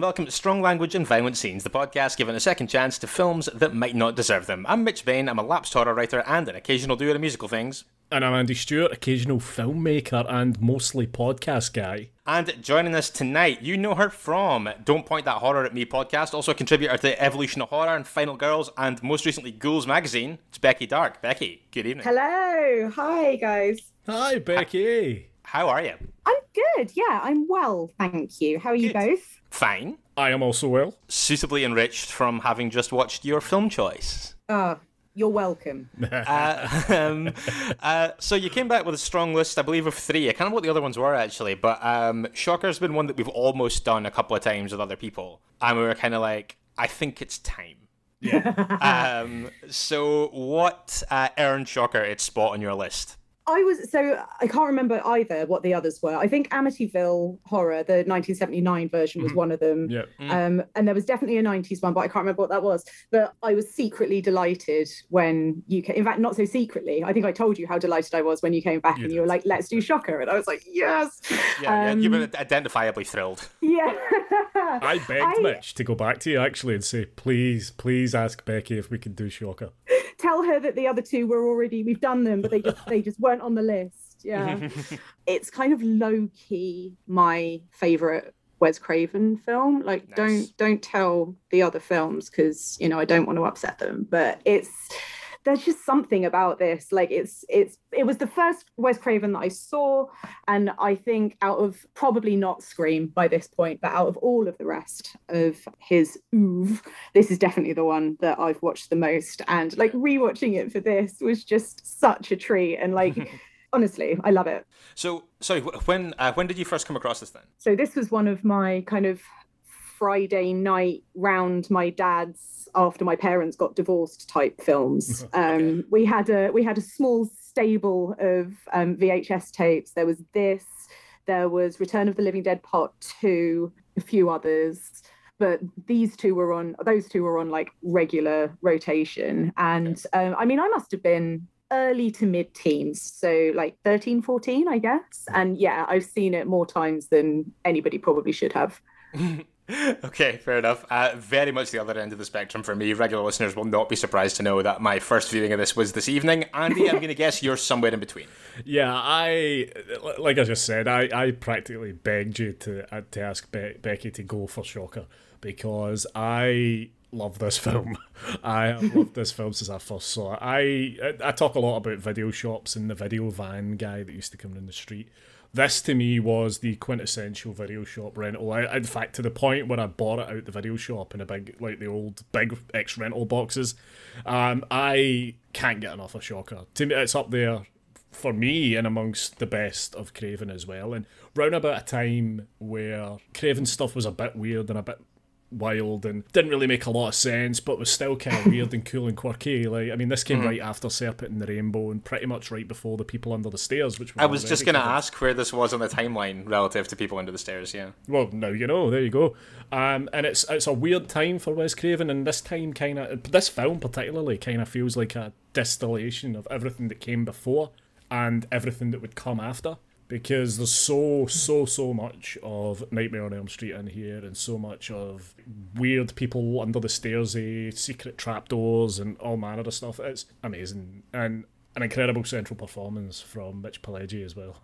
And welcome to Strong Language and Violent Scenes, the podcast giving a second chance to films that might not deserve them. I'm Mitch Bain, I'm a lapsed horror writer and an occasional doer of musical things. And I'm Andy Stewart, occasional filmmaker and mostly podcast guy. And joining us tonight, you know her from Don't Point That Horror at Me podcast, also a contributor to Evolution of Horror and Final Girls, and most recently Ghouls Magazine. It's Becky Dark. Becky, good evening. Hello. Hi, guys. Hi, Becky. How are you? I'm good. Yeah, I'm well. Thank you. How are you Good. both? Fine. I am also well. Suitably enriched from having just watched your film choice. Oh, you're welcome. Uh, um, uh, so you came back with a strong list, I believe, of three. I can't remember what the other ones were actually, but um, Shocker's been one that we've almost done a couple of times with other people, and we were kind of like, I think it's time. Yeah. Um, so what uh, earned Shocker its spot on your list? I was so I can't remember either what the others were. I think Amityville Horror, the 1979 version, was one of them. yeah. Um, and there was definitely a 90s one, but I can't remember what that was. But I was secretly delighted when you came. In fact, not so secretly. I think I told you how delighted I was when you came back You and you were like, "Let's do Shocker," and I was like, "Yes." Yeah, yeah Um, you've been identifiably thrilled. Yeah. I begged I- Mitch to go back to you actually and say, please, please ask Becky if we can do Shocker. Tell her that the other two were already we've done them but they just they just weren't on the list. Yeah. It's kind of low key my favorite Wes Craven film. Like Nice. don't don't tell the other films cuz you know I don't want to upset them but it's there's just something about this like it's it's it was the first Wes Craven that I saw and I think out of probably not Scream by this point but out of all of the rest of his oeuvre this is definitely the one that I've watched the most. And like rewatching it for this was just such a treat. And like, honestly, I love it. So, sorry, when uh, when did you first come across this then? So this was one of my kind of Friday night round my dad's after my parents got divorced type films. Um, we had a we had a small stable of um, VHS tapes. There was this. There was Return of the Living Dead Part Two, a few others. But these two were on; those two were on like regular rotation. And um, I mean, I must have been early to mid teens, so like 13, 14, I guess. And yeah, I've seen it more times than anybody probably should have. okay, fair enough. Uh, very much the other end of the spectrum for me. Regular listeners will not be surprised to know that my first viewing of this was this evening. Andy, I'm going to guess you're somewhere in between. Yeah, I like I just said, I, I practically begged you to uh, to ask Be- Becky to go for Shocker because I love this film. I have loved this film since I first saw it. I I talk a lot about video shops and the video van guy that used to come in the street. This to me was the quintessential video shop rental. I, in fact, to the point where I bought it out the video shop in a big, like the old big X rental boxes. Um, I can't get enough of Shocker. To me, it's up there for me and amongst the best of Craven as well. And round about a time where Craven stuff was a bit weird and a bit wild and didn't really make a lot of sense, but was still kind of weird and cool and quirky. Like, I mean, this came right after Serpent and the Rainbow and pretty much right before The People Under the Stairs, which I was just going to ask where this was on the timeline relative to People Under the Stairs, yeah. Well, now you know. There you go. Um, and it's it's a weird time for Wes Craven, and this time kind of this film particularly kind of feels like a distillation of everything that came before and everything that would come after. Because there's so so so much of Nightmare on Elm Street in here, and so much of weird people under the stairs, eh, secret trapdoors, and all manner of stuff. It's amazing, and an incredible central performance from Mitch Pileggi as well.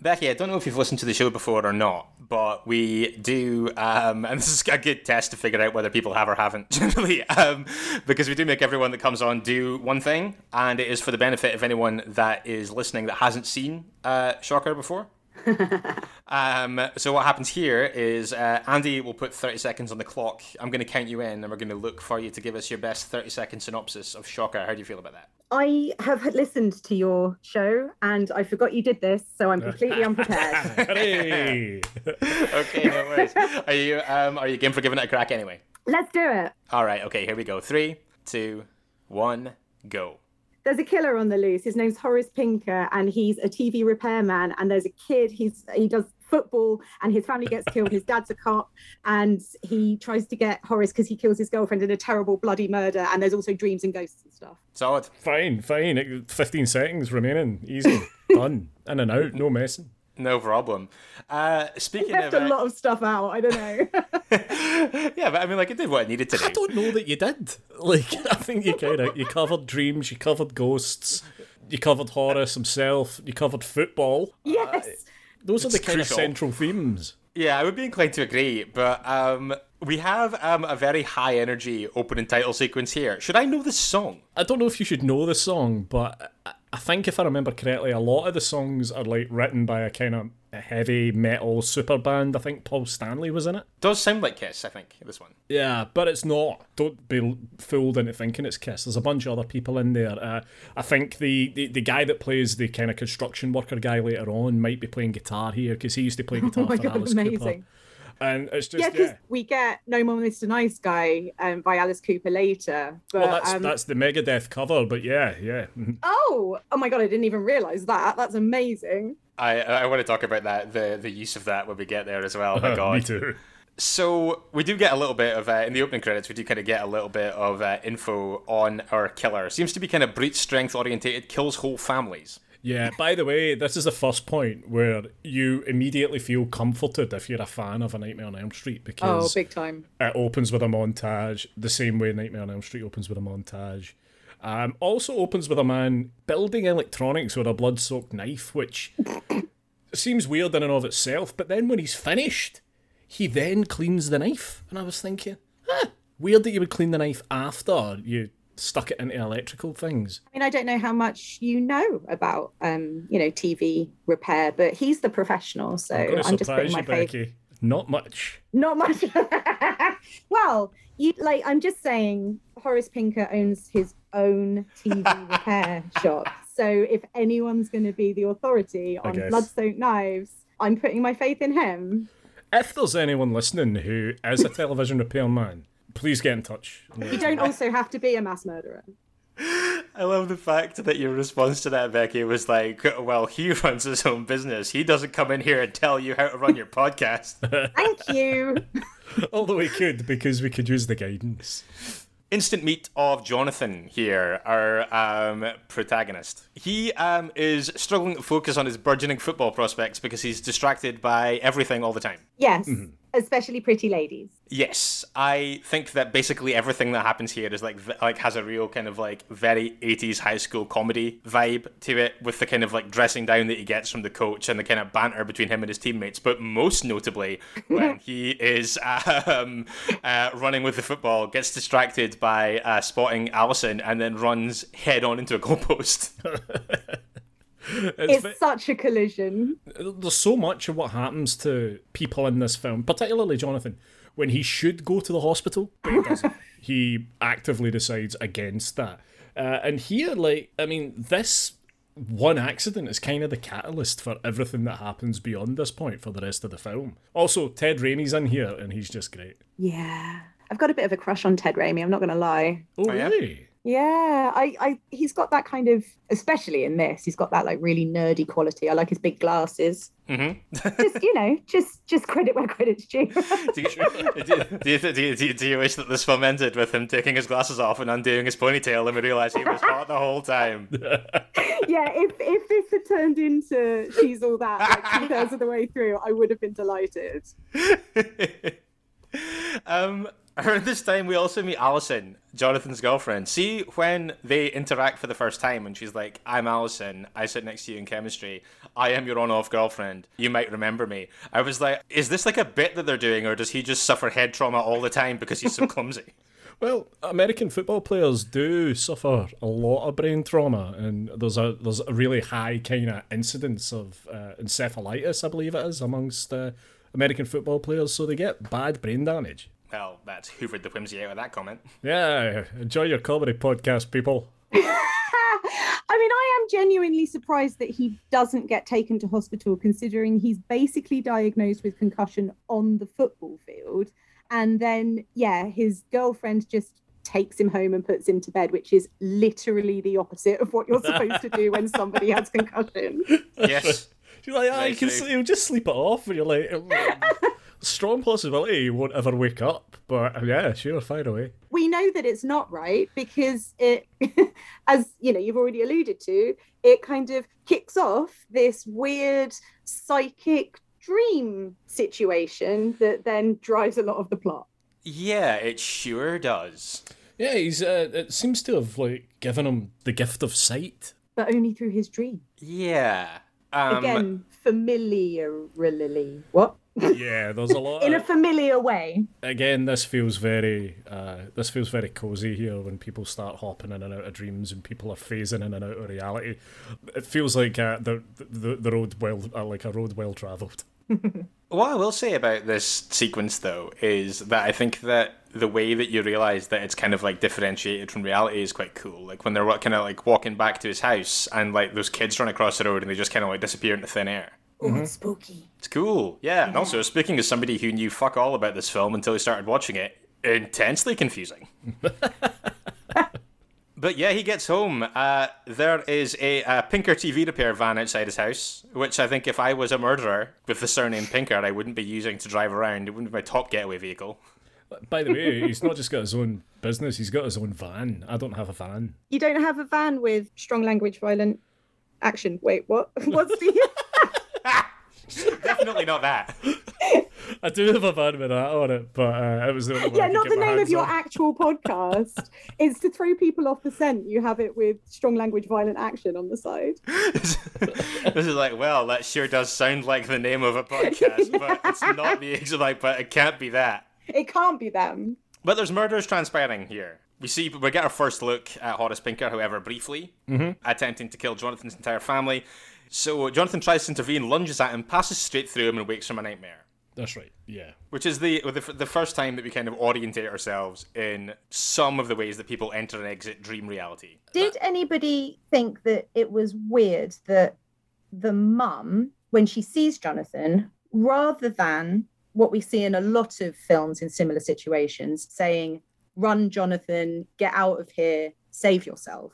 Becky, I don't know if you've listened to the show before or not, but we do, um, and this is a good test to figure out whether people have or haven't generally, um, because we do make everyone that comes on do one thing, and it is for the benefit of anyone that is listening that hasn't seen uh, Shocker before. um, so what happens here is uh, Andy will put 30 seconds on the clock. I'm going to count you in, and we're going to look for you to give us your best 30 second synopsis of Shocker. How do you feel about that? I have listened to your show and I forgot you did this, so I'm completely unprepared. Hooray! okay, no worries. Are you um are you game for giving it a crack anyway? Let's do it. All right. Okay. Here we go. Three, two, one, go. There's a killer on the loose. His name's Horace Pinker, and he's a TV repairman. And there's a kid. He's he does football, and his family gets killed. His dad's a cop, and he tries to get Horace because he kills his girlfriend in a terrible bloody murder. And there's also dreams and ghosts and stuff. Solid. fine, fine. 15 seconds remaining. Easy. Done. In and out. No messing. No problem. Uh, speaking Left of, a uh, lot of stuff out. I don't know. yeah, but I mean, like it did what it needed to do. I don't know that you did. Like, I think you kind of you covered dreams, you covered ghosts, you covered Horace himself, you covered football. yes. Those are the It's kind crucial. of central themes. Yeah, I would be inclined to agree, but um, we have um, a very high energy opening title sequence here. Should I know this song? I don't know if you should know the song, but I- think if I remember correctly, a lot of the songs are like written by a kind of heavy metal super band. I think Paul Stanley was in it. Does sound like Kiss, I think, this one. Yeah, but it's not. Don't be fooled into thinking it's Kiss. There's a bunch of other people in there. Uh, I think the, the, the guy that plays the kind of construction worker guy later on might be playing guitar here because he used to play guitar Oh my for god, Alice Cooper. Amazing. And it's just Yeah, yeah. because we get No More Mr. Nice Guy um, by Alice Cooper later. But, Well, that's um, that's the Megadeth cover, but yeah, yeah. Oh, oh my god, I didn't even realize that. That's amazing. I I want to talk about that the the use of that when we get there as well. Oh my god. Me too. So we do get a little bit of uh, in the opening credits. We do kind of get a little bit of uh, info on our killer. Seems to be kind of brute strength orientated. Kills whole families. Yeah, by the way, this is the first point where you immediately feel comforted if you're a fan of A Nightmare on Elm Street because Oh, because big time. it opens with a montage, the same way Nightmare on Elm Street opens with a montage. Um, also opens with a man building electronics with a blood soaked knife, which seems weird in and of itself, but then when he's finished, he then cleans the knife. And I was thinking, huh, weird that you would clean the knife after you stuck it into electrical things. I mean, I don't know how much you know about, um, you know, TV repair, but he's the professional, so I'm I'm just putting my faith. Not much. Not much. well, you like. I'm just saying. Horace Pinker owns his own TV repair shop. So if anyone's going to be the authority on blood-soaked knives, I'm putting my faith in him. If there's anyone listening who is a television repairman, please get in touch. You don't also have to be a mass murderer. I love the fact that your response to that, Becky, was like, "Well, he runs his own business. He doesn't come in here and tell you how to run your podcast." Thank you. Although we could, because we could use the guidance. Instant meet of Jonathan here, our um, protagonist. He um, is struggling to focus on his burgeoning football prospects because he's distracted by everything all the time. Yes, especially pretty ladies. Yes, I think that basically everything that happens here is like like has a real kind of like very 80s high school comedy vibe to it with the kind of like dressing down that he gets from the coach and the kind of banter between him and his teammates, but most notably when he is um, uh, running with the football, gets distracted by uh, spotting Allison and then runs head on into a goalpost. It's It's such a collision. there's so much of what happens to people in this film, particularly Jonathan, when he should go to the hospital, but he doesn't. he actively decides against that. Uh, and here, like, I mean, this one accident is kind of the catalyst for everything that happens beyond this point for the rest of the film. Also, Ted Raimi's in here, and he's just great. Yeah. I've got a bit of a crush on Ted Raimi, I'm not going to lie. Oh, yeah? really? Yeah, I, I, he's got that kind of, especially in this, he's got that like really nerdy quality. I like his big glasses. Mhm. just you know, just just credit where credit's due. do, you, do, you, do, you, do, you, do you wish that this film ended with him taking his glasses off and undoing his ponytail and we realised he was hot the whole time? yeah, if if this had turned into she's all that like two thirds of the way through, I would have been delighted. um, around this time, we also meet Allison, Jonathan's girlfriend. See when they interact for the first time, and she's like, "I'm Allison. I sit next to you in chemistry. I am your on-off girlfriend. You might remember me." I was like, "Is this like a bit that they're doing, or does he just suffer head trauma all the time because he's so clumsy?" Well, American football players do suffer a lot of brain trauma, and there's a there's a really high kind of incidence of uh, encephalitis, I believe it is, amongst uh, American football players. So they get bad brain damage. Well, that's hoovered the whimsy out of that comment. Yeah, enjoy your comedy podcast, people. I mean, I am genuinely surprised that he doesn't get taken to hospital, considering he's basically diagnosed with concussion on the football field. And then, yeah, his girlfriend just takes him home and puts him to bed, which is literally the opposite of what you're supposed to do when somebody has concussion. Yes. She's like, ah, you can true. sleep, you'll just sleep it off, and you're like, strong possibility you won't ever wake up. But uh, yeah, sure, fire away. we know that it's not right because it as you know you've already alluded to it kind of kicks off this weird psychic dream situation that then drives a lot of the plot Yeah, it sure does. Yeah, he's. Uh, it seems to have like given him the gift of sight. but only through his dream Yeah. Um, again familiarly what Yeah, there's a lot. in a familiar way again, this feels very. Uh, this feels very cozy here when people start hopping in and out of dreams and people are phasing in and out of reality. It feels like uh, the, the the road well, uh, like a road well travelled. What I will say about this sequence, though, is that I think that the way that you realize that it's kind of like differentiated from reality is quite cool. Like when they're kind of like walking back to his house and like those kids run across the road and they just kind of like disappear into thin air. Oh it's spooky It's cool. Yeah. And also, speaking as somebody who knew fuck all about this film until he started watching it, intensely confusing. But yeah, he gets home. Uh, there is a, uh Pinker TV repair van outside his house, which I think if I was a murderer with the surname Pinker, I wouldn't be using to drive around. It wouldn't be my top getaway vehicle. By the way, he's not just got his own business; he's got his own van. I don't have a van. you don't have a van with strong language violent action wait what what's the Definitely not that. I do have a van with that on it, but uh, it was the only one I yeah, could not get the name of hands your on. actual podcast. it's to throw people off the scent. You have it with strong language, violent action on the side. this is like, well, that sure does sound like the name of a podcast, but it's not the exact. Like, but it can't be that. It can't be them. But there's murders transpiring here. We see we get our first look at Horace Pinker, however, briefly, attempting to kill Jonathan's entire family. So uh, Jonathan tries to intervene, lunges at him, passes straight through him, and wakes from a nightmare. That's right. Yeah. Which is the, the the first time that we kind of orientate ourselves in some of the ways that people enter and exit dream reality. Did anybody think that it was weird that the mum, when she sees Jonathan, rather than what we see in a lot of films in similar situations, saying, Run, Jonathan, get out of here, save yourself,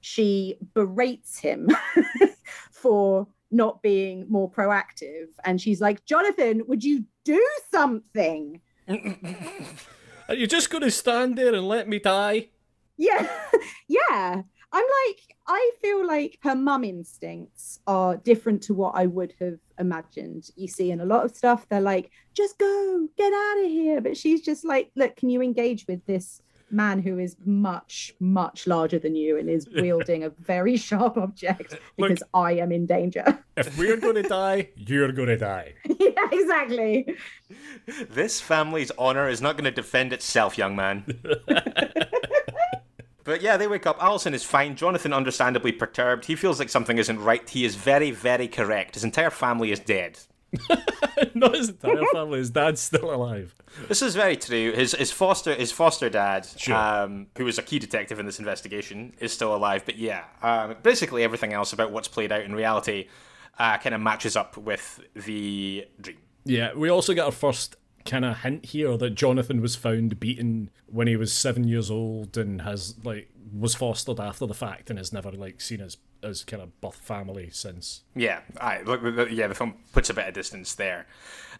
she berates him for not being more proactive. And she's like, Jonathan, would you do something? Are you just going to stand there and let me die? Yeah, yeah. I'm like, I feel like her mum instincts are different to what I would have imagined. You see, in a lot of stuff, they're like, just go, get out of here. But she's just like, look, can you engage with this man who is much, much larger than you and is wielding a very sharp object because I am in danger? If we're going to die, you're going to die. yeah, exactly. This family's honor is not going to defend itself, young man. But yeah, they wake up. Allison is fine. Jonathan, understandably perturbed. He feels like something isn't right. He is very, very correct. His entire family is dead. Not his entire family. His dad's still alive. This is very true. His his foster his foster dad, Sure. um, who was a key detective in this investigation, is still alive. But yeah, um, basically everything else about what's played out in reality uh, kind of matches up with the dream. Yeah, we also get our first kind of hint here that Jonathan was found beaten when he was seven years old and has like was fostered after the fact and has never like seen his his kind of both family since. Yeah, I look. Yeah, the film puts a bit of distance there.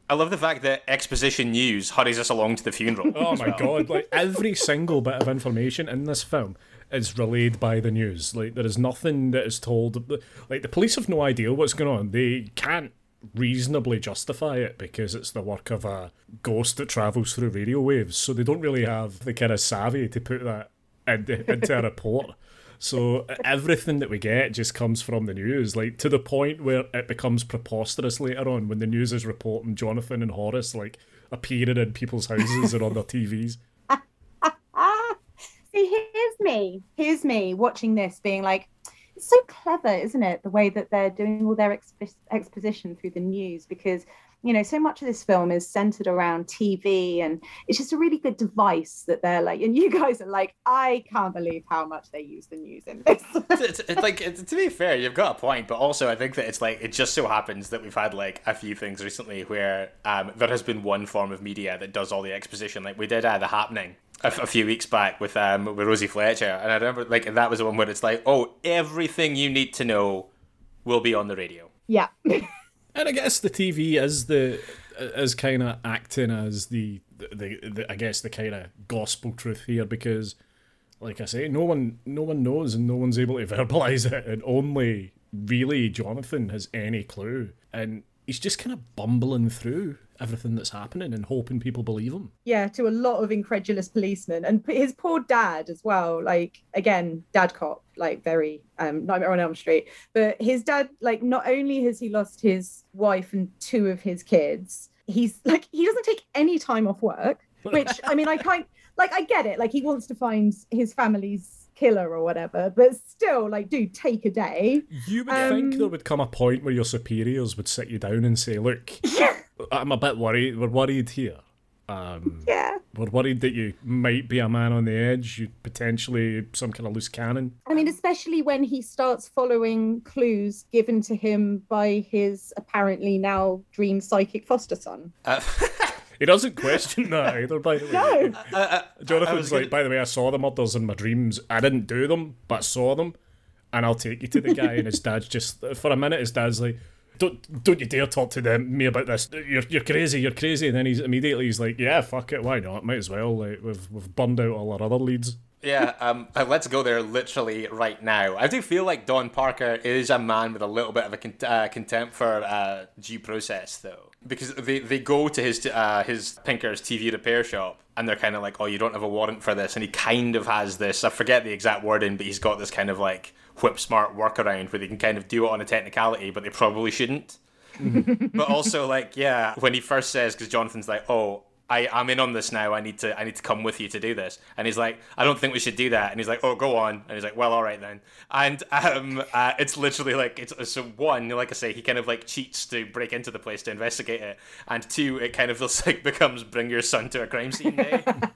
I love the fact that exposition news hurries us along to the funeral. Oh my god! Like every single bit of information in this film is relayed by the news. Like there is nothing that is told. Like the police have no idea what's going on. They can't reasonably justify it because it's the work of a ghost that travels through radio waves. So they don't really have the kind of savvy to put that into, into a report. So everything that we get just comes from the news, like to the point where it becomes preposterous later on when the news is reporting Jonathan and Horace like appearing in people's houses and on their TVs. See, here's me. Here's me watching this, being like, it's so clever, isn't it? The way that they're doing all their exp- exposition through the news, because you know, so much of this film is centered around TV, and it's just a really good device that they're like. And you guys are like, I can't believe how much they use the news in this. it's, it's, like it's, to be fair, you've got a point, but also I think that it's like it just so happens that we've had like a few things recently where um, there has been one form of media that does all the exposition. Like we did uh, the happening a, a few weeks back with um with Rosie Fletcher, and I remember like that was the one where it's like, oh, everything you need to know will be on the radio. Yeah. and I guess the TV is the is kind of acting as the, the, the I guess the kind of gospel truth here because, like I say, no one no one knows and no one's able to verbalize it, and only really Jonathan has any clue, and he's just kind of bumbling through everything that's happening and hoping people believe him. Yeah, to a lot of incredulous policemen and his poor dad as well. Like again, dad cop, like very um, Nightmare on Elm Street. But his dad, like, not only has he lost his wife and two of his kids, he's like he doesn't take any time off work. Which I mean, I kind like I get it. Like he wants to find his family's killer or whatever. But still, like, do take a day. You would um, think there would come a point where your superiors would sit you down and say, "Look, I'm a bit worried. We're worried here. Um, yeah, we're worried that you might be a man on the edge. You potentially some kind of loose cannon. I mean, especially when he starts following clues given to him by his apparently now dream psychic foster son. Uh- He doesn't question that either, by the way. No. Uh, uh, Jonathan's like, by the way, I saw the murders in my dreams. I didn't do them, but I saw them. And I'll take you to the guy. and his dad's just, for a minute, his dad's like, don't don't you dare talk to them me about this. You're you're crazy. You're crazy. And then he's immediately he's like, yeah, fuck it. Why not? Might as well. Like we've we've burned out all our other leads. Yeah, um, uh, let's go there literally right now. I do feel like Don Parker is a man with a little bit of a con- uh, contempt for uh, due process, though because they, they go to his uh, his Pinker's TV repair shop and they're kind of like, oh, you don't have a warrant for this, and he kind of has this. I forget the exact wording, but he's got this kind of like whip smart workaround where they can kind of do it on a technicality, but they probably shouldn't. but also like yeah, when he first says because Jonathan's like, oh, I, I'm in on this now. I need to I need to come with you to do this. And he's like, I don't think we should do that. And he's like, Oh, go on. And he's like, Well, all right then. And um, uh, it's literally like it's so one, like I say, he kind of like cheats to break into the place to investigate it, and two, it kind of feels like becomes bring your son to a crime scene day. and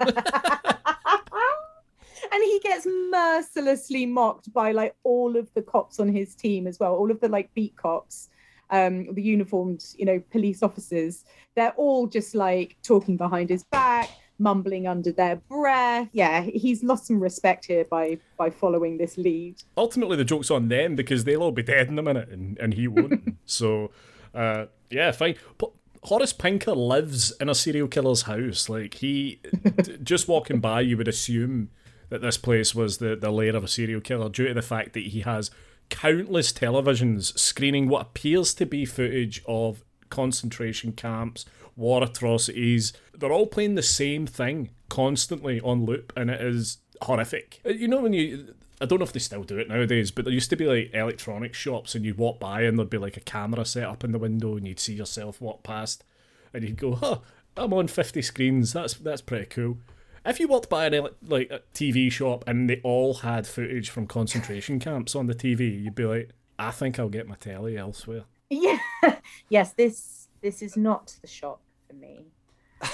he gets mercilessly mocked by like all of the cops on his team as well, all of the like beat cops um, the uniformed, you know, police officers, they're all just like talking behind his back, mumbling under their breath. Yeah, he's lost some respect here by by following this lead. Ultimately, the joke's on them because they'll all be dead in a minute, and, and he won't. so, uh, yeah, fine. But Horace Pinker lives in a serial killer's house. Like he, just walking by, you would assume that this place was the the lair of a serial killer due to the fact that he has countless televisions screening what appears to be footage of concentration camps, war atrocities. They're all playing the same thing constantly on loop, and it is horrific. Uh, you know, when you. I don't know if they still do it nowadays, but there used to be like electronic shops, and you'd walk by and there'd be like a camera set up in the window, and you'd see yourself walk past, and you'd go, "Huh, I'm on 50 screens. That's that's pretty cool." If you walked by an like a TV shop and they all had footage from concentration camps on the TV, you'd be like, I think I'll get my telly elsewhere. Yeah. yes, this this is not the shop for me.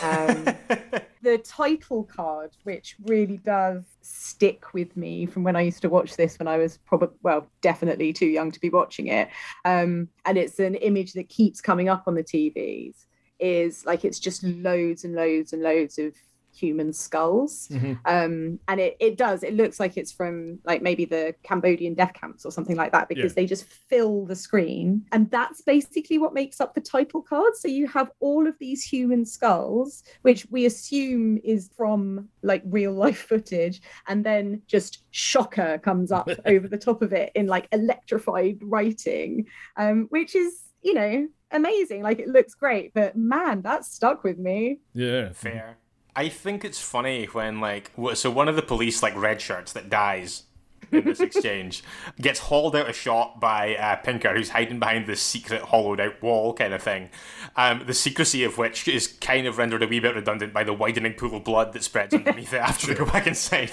Um, the title card, which really does stick with me from when I used to watch this when I was probably, well, definitely too young to be watching it. Um, and it's an image that keeps coming up on the TVs, is like it's just loads and loads and loads of human skulls. Mm-hmm. Um, and it, it does, it looks like it's from like maybe the Cambodian death camps or something like that because yeah. they just fill the screen. And that's basically what makes up the title card. So you have all of these human skulls, which we assume is from like real life footage. And then just shocker comes up over the top of it in like electrified writing, um, which is, you know, amazing. Like it looks great, but man, that stuck with me. Yeah. Fair. I think it's funny when like so one of the police like red shirts that dies in this exchange gets hauled out of shot by uh, Pinker, who's hiding behind this secret hollowed out wall kind of thing. Um, the secrecy of which is kind of rendered a wee bit redundant by the widening pool of blood that spreads underneath it after they go back inside.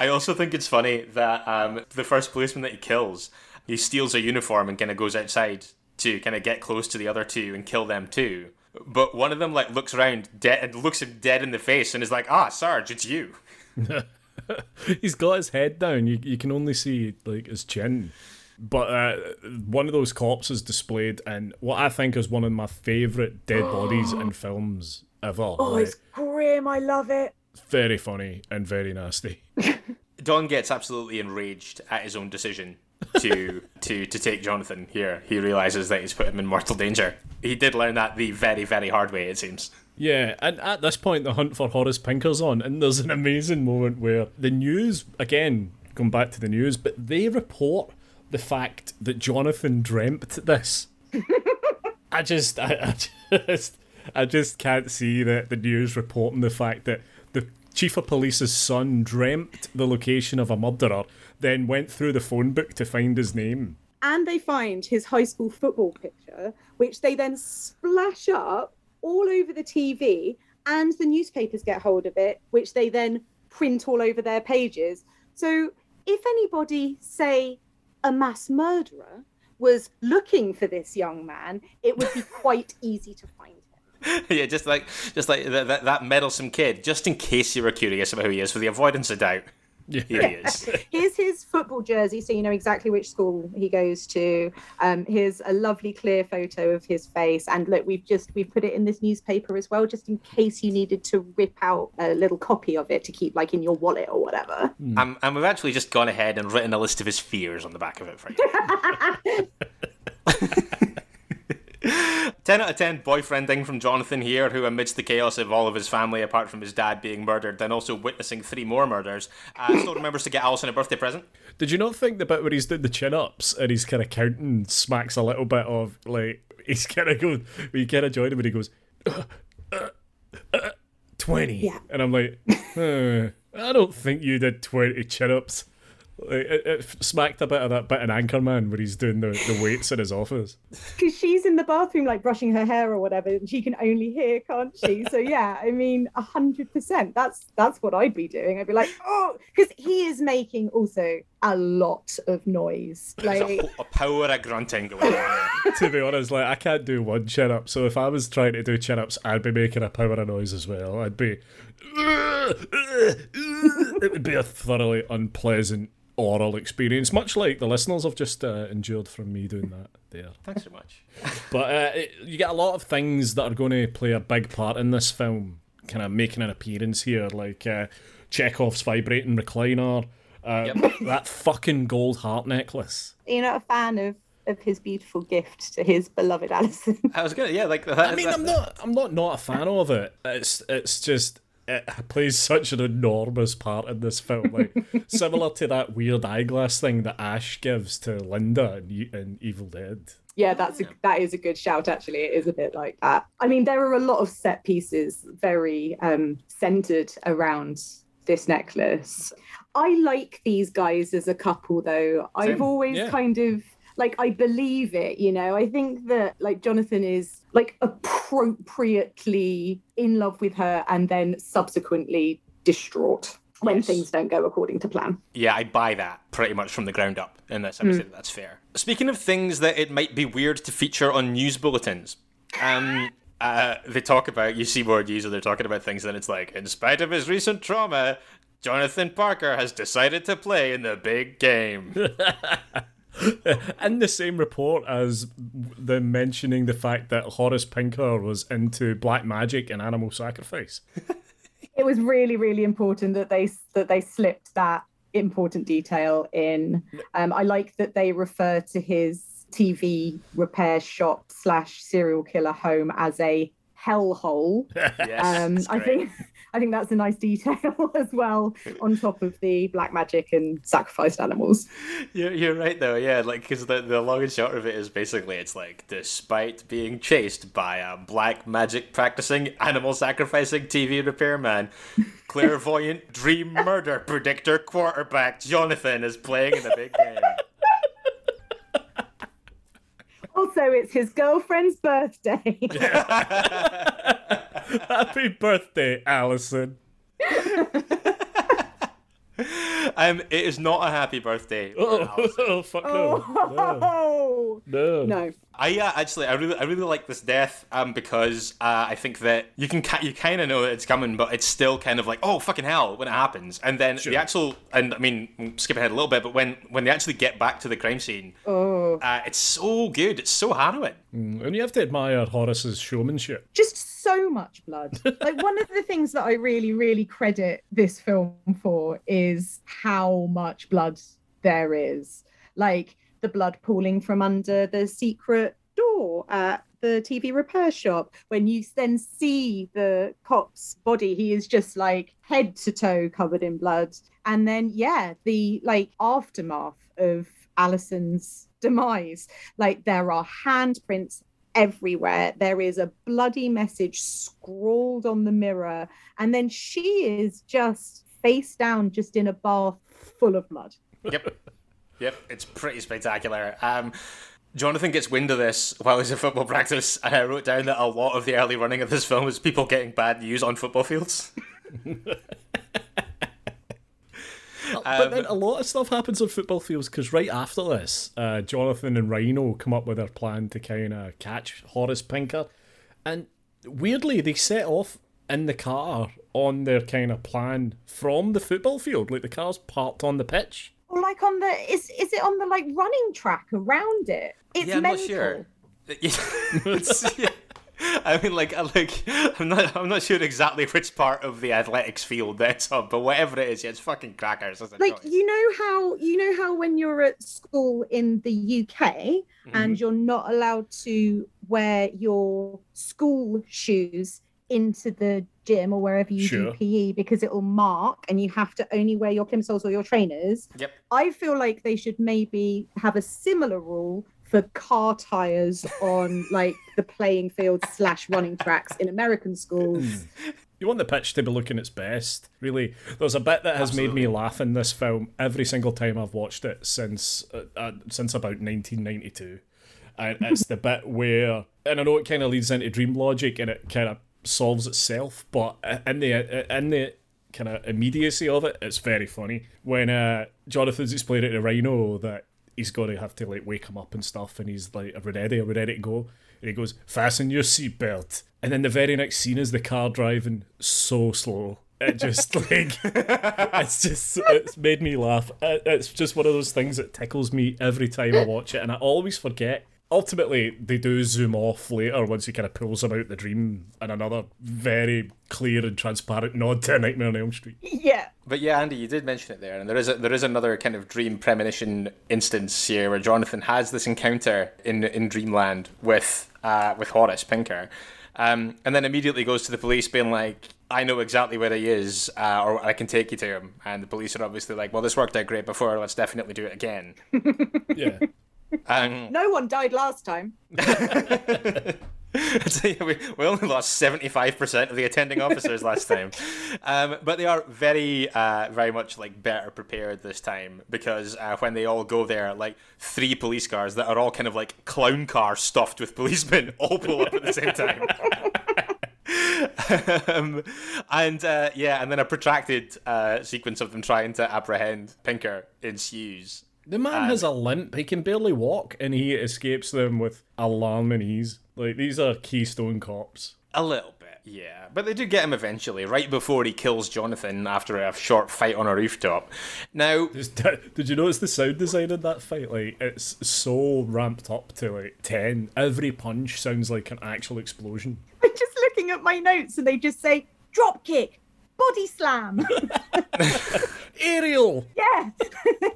I also think it's funny that um, the first policeman that he kills, he steals a uniform and kind of goes outside to kind of get close to the other two and kill them too. But one of them like looks around dead and looks him dead in the face and is like, "Ah, Sarge, it's you." He's got his head down. You you can only see like his chin. But uh, one of those corpses displayed in what I think is one of my favourite dead bodies in films ever. Oh, Like, it's grim. I love it. very funny and very nasty. Don gets absolutely enraged at his own decision to to to take Jonathan here. He realizes that he's put him in mortal danger. He did learn that the very very hard way, it seems. Yeah, and at this point, the hunt for Horace Pinker's on, and there's an amazing moment where the news, again, going back to the news, but they report the fact that Jonathan dreamt this. I just, I, I just, I just can't see that the news reporting the fact that the chief of police's son dreamt the location of a murderer, then went through the phone book to find his name. And they find his high school football picture, which they then splash up all over the TV, and the newspapers get hold of it, which they then print all over their pages. So if anybody, say, a mass murderer, was looking for this young man, it would be quite easy to find him. yeah, just like just like that, that, that meddlesome kid. Just in case you were curious about who he is, for the avoidance of doubt, here he is. Here's his football jersey, so you know exactly which school he goes to. Um, here's a lovely clear photo of his face, and look, we've just we've put it in this newspaper as well, just in case you needed to rip out a little copy of it to keep like in your wallet or whatever. Um, and we've actually just gone ahead and written a list of his fears on the back of it for you. 10 out of 10 boyfriending from Jonathan here, who, amidst the chaos of all of his family, apart from his dad being murdered, then also witnessing three more murders, uh, still remembers to get Alison a birthday present. Did you not think the bit where he's doing the chin ups and he's kind of counting smacks a little bit of like he's kind of going, we kind of join him and he goes, uh, uh, uh, 20. Yeah. And I'm like, "Uh, I don't think you did 20 chin ups. Like, it, it smacked a bit of that bit in Anchorman where he's doing the, the weights in his office. Because she's in the bathroom, like brushing her hair or whatever, and she can only hear, can't she? So yeah, I mean, a hundred percent. That's that's what I'd be doing. I'd be like, oh, because he is making also a lot of noise. Like, a, a power of grunting going on to be honest, like I can't do one chin up, so if I was trying to do chin ups, I'd be making a power of noise as well. I'd be. It would be a thoroughly unpleasant oral experience, much like the listeners have just uh, endured from me doing that there. Thanks so much. But uh, it, you get a lot of things that are going to play a big part in this film, kind of making an appearance here, like uh, Chekhov's vibrating recliner, uh, Yep. that fucking gold heart necklace. you're not a fan of of his beautiful gift to his beloved Alison. I was gonna, yeah, like that. I mean, I'm not, I'm not not a fan of it. It's, it's just it plays such an enormous part in this film, like similar to that weird eyeglass thing that Ash gives to Linda in, in Evil Dead. yeah, that's a, that is a good shout. Actually, it is a bit like that. I mean, there are a lot of set pieces very um, centered around this necklace. I like these guys as a couple, though. I've always yeah. kind of like I believe it. You know, I think that like Jonathan is like appropriately in love with her, and then subsequently distraught when Yes. things don't go according to plan. Yeah, I buy that pretty much from the ground up in this episode. That's fair. Speaking of things that it might be weird to feature on news bulletins, um, uh, they talk about you see more news, and they're talking about things, and it's like, in spite of his recent trauma, Jonathan Parker has decided to play in the big game. in the same report as them mentioning the fact that Horace Pinker was into black magic and animal sacrifice. it was really really important that they that they slipped that important detail in um, i like that they refer to his tv repair shop slash serial killer home as a hellhole Yes, um, i think i think that's a nice detail as well on top of the black magic and sacrificed animals You're, you're right though, yeah. Like, because the the long and short of it is basically it's like, despite being chased by a black magic practicing, animal sacrificing TV repairman, clairvoyant dream murder predictor quarterback Jonathan is playing in the big game. also it's his girlfriend's birthday Happy birthday, Allison. Um, it is not a happy birthday. for Oh, fuck no. No. Oh No. no! I uh, actually, I really, I really like this death um, because uh, I think that you can, ki- you kind of know that it's coming, but it's still kind of like, oh fucking hell, when it happens, and then the actual, and I mean, skip ahead a little bit, but when when they actually get back to the crime scene, Oh, uh, it's so good, it's so harrowing. And you have to admire Horace's showmanship. just so much blood. like one of the things that I really, really credit this film for is how much blood there is. Like the blood pooling from under the secret door at the TV repair shop. When you then see the cop's body, he is just like head to toe covered in blood. And then, yeah, the like aftermath of Alison's demise. Like there are handprints everywhere. There is a bloody message scrawled on the mirror. And then she is just face down, just in a bath full of blood. Yep, yep, it's pretty spectacular. Um, Jonathan gets wind of this while he's at football practice, and I wrote down that a lot of the early running of this film is people getting bad news on football fields. but then a lot of stuff happens on football fields because right after this, uh, Jonathan and Rhino come up with their plan to kind of catch Horace Pinker, and weirdly they set off in the car on their kind of plan from the football field. Like the car's parked on the pitch. Or like on the is is it on the like running track around it? It's yeah, I'm mental. not sure. It's- yeah. I mean, like, I like, I'm not, I'm not sure exactly which part of the athletics field that's on, but whatever it is, yeah, it's fucking crackers. Like choice. you know how you know how when you're at school in the UK Mm-hmm. and you're not allowed to wear your school shoes into the gym or wherever you Sure. do PE because it will mark and you have to only wear your plimsolls or your trainers. Yep. I feel like they should maybe have a similar rule for car tires on like the playing field slash running tracks in American schools. You want the pitch to be looking its best, really. There's a bit that has made me laugh in this film every single time I've watched it since uh, uh, since about 1992, and it's the bit where, and I know it kind of leads into dream logic and it kind of solves itself, but in the in the kind of immediacy of it, it's very funny when uh, Jonathan's explaining to Rhino that he's to have to like wake him up and stuff, and he's like, "Are we ready? Are we ready to go?" And he goes, "Fasten your seatbelt." And then the very next scene is the car driving so slow. It just like it's just it's made me laugh. It- It's just one of those things that tickles me every time I watch it, and I always forget. Ultimately, they do zoom off later once he kind of pulls him out the dream, and another very clear and transparent nod to a Nightmare on Elm Street. yeah. But yeah, Andy, you did mention it there, and there is a, there is another kind of dream premonition instance here where Jonathan has this encounter in in Dreamland with uh, with Horace Pinker, um, and then immediately goes to the police, being like, "I know exactly where he is, uh, or I can take you to him." And the police are obviously like, "Well, this worked out great before. Let's definitely do it again." Yeah. Um, No one died last time. We, we only lost 75% of the attending officers last time. Um, but they are very, uh, very much like better prepared this time because uh, when they all go there, like three police cars that are all kind of like clown cars stuffed with policemen all pull up at the same time. um, and uh, yeah, and then a protracted uh, sequence of them trying to apprehend Pinker ensues. The man has a limp. He can barely walk, and he escapes them with alarming ease. Like these are Keystone cops. A little bit, yeah. But they do get him eventually, right before he kills Jonathan after a short fight on a rooftop. Now, Just- Did you notice the sound design in that fight? Like it's so ramped up to like ten. Every punch sounds like an actual explosion. I'm just looking at my notes and they just say drop kick, body slam. Aerial. yeah.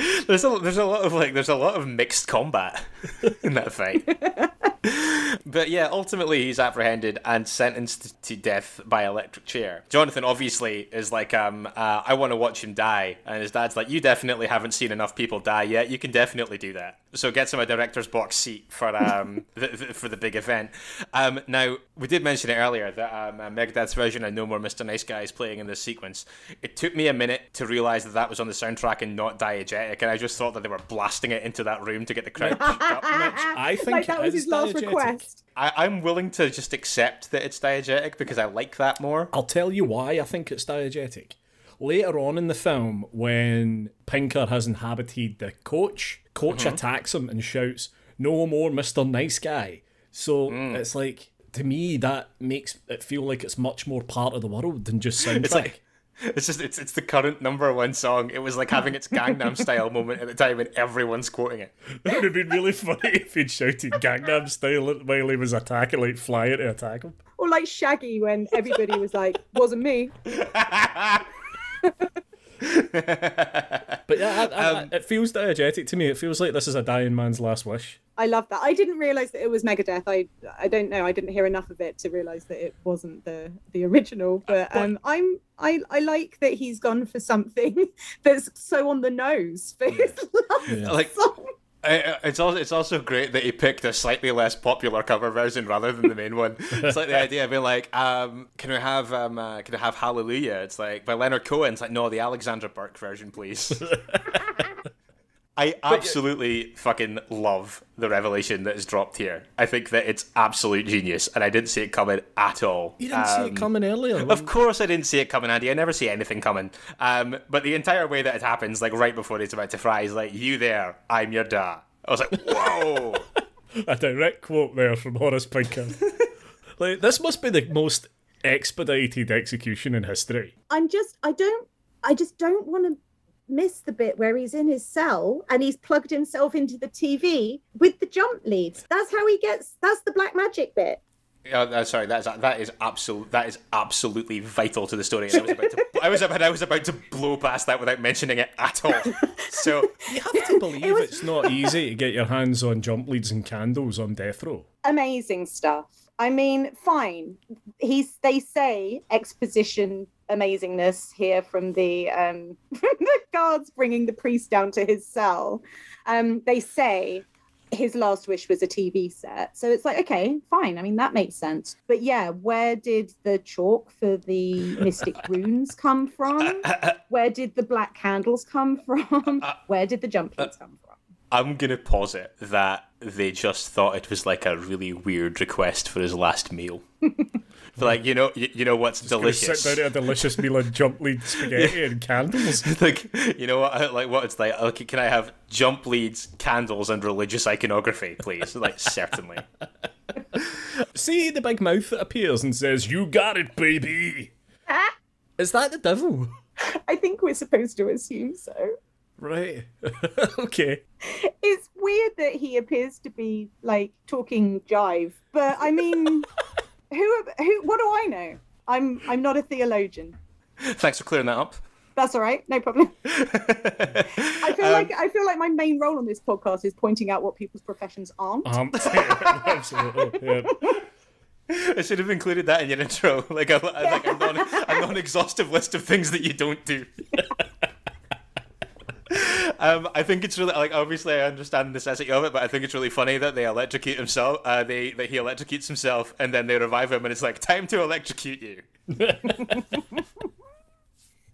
there's a there's a lot of like there's a lot of mixed combat in that fight. but yeah, ultimately he's apprehended and sentenced to death by electric chair. Jonathan obviously is like, um, uh, I want to watch him die, and his dad's like, you definitely haven't seen enough people die yet. You can definitely do that. So gets him a director's box seat for um the, the- for the big event. Um, now we did mention it earlier that um, uh, Megadeth's version of No More Mr. Nice Guy is playing in this sequence. It took me a minute to realize that that was on the soundtrack and not diegetic, and I just thought that they were blasting it into that room to get the crowd pumped up. I think like that was is his last diegetic. request. I, I'm willing to just accept that it's diegetic because I like that more. I'll tell you why I think it's diegetic. later on in the film, when Pinker has inhabited the coach, coach mm-hmm. attacks him and shouts, "No more, Mister Nice Guy." So mm. it's like to me that makes it feel like it's much more part of the world than just soundtrack. It's like it's just it's it's the current number one song. It was like having its Gangnam Style moment at the time, and everyone's quoting it. it would have been really funny if he'd shouted Gangnam Style while he was attacking, like flying to attack him. Or like Shaggy when everybody was like, "Wasn't me." But yeah, I, I, it feels diegetic to me. It feels like this is a dying man's last wish. I love that. I didn't realize that it was Megadeth. I I don't know. I didn't hear enough of it to realize that it wasn't the the original. But um, I'm I I like that he's gone for something that's so on the nose for his last Yeah. Like- song. I- I- It's also it's also great that he picked a slightly less popular cover version rather than the main one. It's like the idea of being like, um, can we have um, uh, can we have Hallelujah? It's like by Leonard Cohen. It's like no, the Alexandra Burke version, please. I absolutely fucking love the revelation that is dropped here. I think that it's absolute genius, and I didn't see it coming at all. You didn't see Um, it coming earlier. Of course, I didn't see it coming, Andy. I never see anything coming. Um, but the entire way that it happens, like right before he's about to fry, is like, "You there? I'm your da." I was like, "Whoa!" a direct quote there from Horace Pinker. like this must be the most expedited execution in history. I'm just I don't I just don't want to miss the bit where he's in his cell and he's plugged himself into the TV with the jump leads. That's how he gets that's the black magic bit. Yeah, uh, sorry, that is that is absolute that is absolutely vital to the story. And I was about to I was about I was about to blow past that without mentioning it at all. So You have to believe It was- it's not easy to get your hands on jump leads and candles on death row. Amazing stuff. I mean, fine. He's they say exposition amazingness here from the um from the guards bringing the priest down to his cell. Um they say his last wish was a TV set. So it's like, okay, fine. I mean, that makes sense. But yeah, where did the chalk for the mystic runes come from? Where did the black candles come from? Where did the jump leads come from? I'm gonna posit that they just thought it was like a really weird request for his last meal. for like you know you, you know what's Gonna delicious. Sit down at a delicious meal of jump lead spaghetti and candles. like you know what like what it's like okay can i have jump leads candles and religious iconography please like certainly See the big mouth that appears and says, "You got it, baby." Is that the devil? I think we're supposed to assume so. Right. okay. it's weird that he appears to be like talking jive but i mean who who what do i know? I'm i'm not a theologian. Thanks for clearing that up. That's all right. No problem. I feel like i feel like my main role on this podcast is pointing out what people's professions aren't. Um, absolutely. Yeah. i should have included that in your intro. Like a, like a, non, a non-exhaustive list of things that you don't do Um, I think it's really like obviously I understand the necessity of it, but I think it's really funny that they electrocute himself. Uh, they that he electrocutes himself, and then they revive him, and it's like time to electrocute you.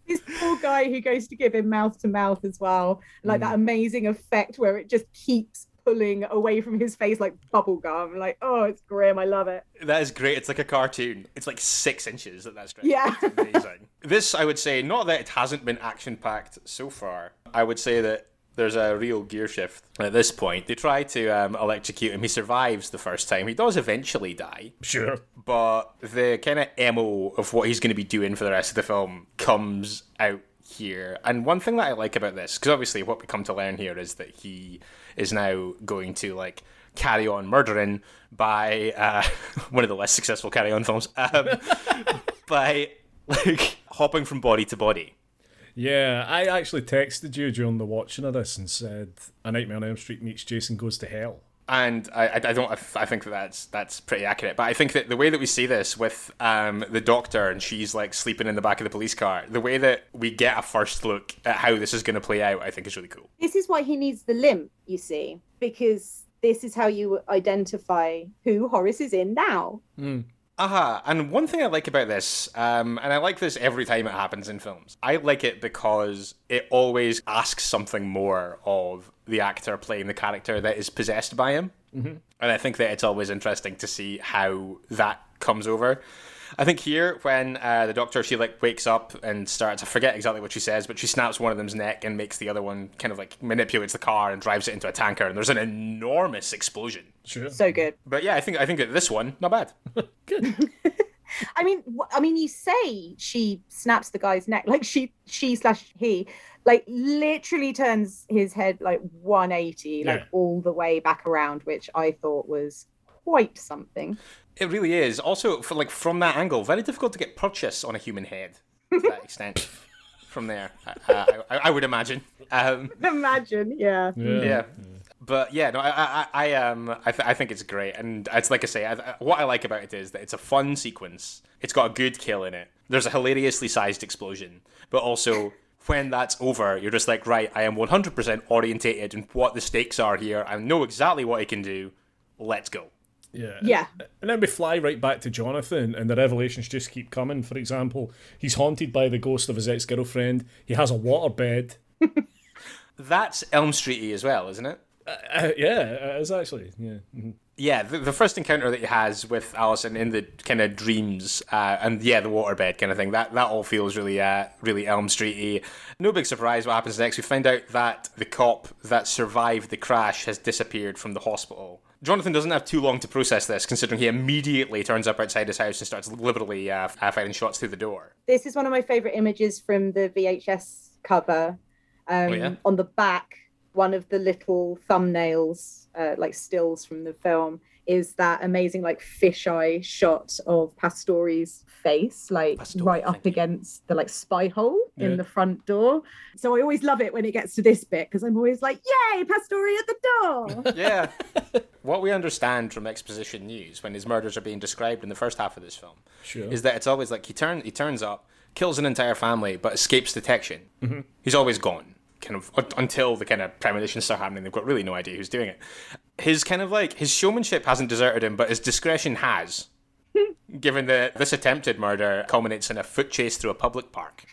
this poor guy who goes to give him mouth to mouth as well like that amazing effect where it just keeps pulling away from his face like bubble gum like oh it's grim i love it That is great. It's like a cartoon. It's like six inches at that stretch. Yeah. Amazing. this, I would say, not that it hasn't been action packed so far. I would say that there's a real gear shift at this point. They try to um, electrocute him. He survives the first time. He does eventually die. Sure. But the kind of MO of what he's going to be doing for the rest of the film comes out here. And one thing that I like about this, because obviously what we come to learn here is that he is now going to like carry on murdering by uh, one of the less successful carry on films um, by like hopping from body to body. Yeah, I actually texted you during the watching of this and said, "A Nightmare on Elm Street meets Jason Goes to Hell." and I, I I don't I think that that's that's pretty accurate. But I think that the way that we see this with um, the doctor and she's like sleeping in the back of the police car, the way that we get a first look at how this is going to play out, I think is really cool. this is why he needs the limp you see because this is how you identify who horace is in now Aha, and one thing I like about this, um, and I like this every time it happens in films, I like it because it always asks something more of the actor playing the character that is possessed by him. Mm-hmm. And I think that it's always interesting to see how that comes over. I think here when uh, the doctor she like wakes up and starts I forget exactly what she says, but she snaps one of them's neck and makes the other one kind of like manipulates the car and drives it into a tanker, and there's an enormous explosion. Sure. So good. But yeah, I think I think that this one not bad. Good. I mean, I mean, you say she snaps the guy's neck, like she, she slash he, like literally turns his head like 180, like Yeah. all the way back around, which I thought was quite something. It really is. Also, for like from that angle, very difficult to get purchase on a human head to that extent. From there, uh, I, I would imagine. Um, Imagine, yeah. yeah. But yeah, no, I, I, I um, I, th- I think it's great, and it's like I say, I, I- what I like about it is that it's a fun sequence. It's got a good kill in it. There's a hilariously sized explosion, but also when that's over, you're just like, right, I am 100% orientated in what the stakes are here. I know exactly what I can do. Let's go. Yeah. Yeah. And then we fly right back to Jonathan, and the revelations just keep coming. For example, he's haunted by the ghost of his ex girlfriend. He has a waterbed. That's Elm Streety as well, isn't it? Uh, yeah, it is actually. Yeah. Mhm. Yeah, the, the first encounter that he has with Alison in the kind of dreams, uh, and yeah, the waterbed kind of thing. That that all feels really, uh, really Elm Streety. No big surprise. What happens next? We find out that the cop that survived the crash has disappeared from the hospital. Jonathan doesn't have too long to process this, considering he immediately turns up outside his house and starts liberally uh, uh, firing shots through the door. This is one of my favorite images from the VHS cover. Um, Oh, yeah? On the back, one of the little thumbnails, uh, like stills from the film, is that amazing, like fisheye shot of Pastore's face, like Pastore, right thank up you. against the like spy hole Yeah. in the front door. So I always love it when it gets to this bit because I'm always like, "Yay, Pastore at the door!" Yeah. what we understand from exposition news when his murders are being described in the first half of this film Sure. is that it's always like he turn he turns up, kills an entire family, but escapes detection. He's always gone, kind of until the kind of premonitions start happening. They've got really no idea who's doing it. His kind of like his showmanship hasn't deserted him, but his discretion has. Given that this attempted murder culminates in a foot chase through a public park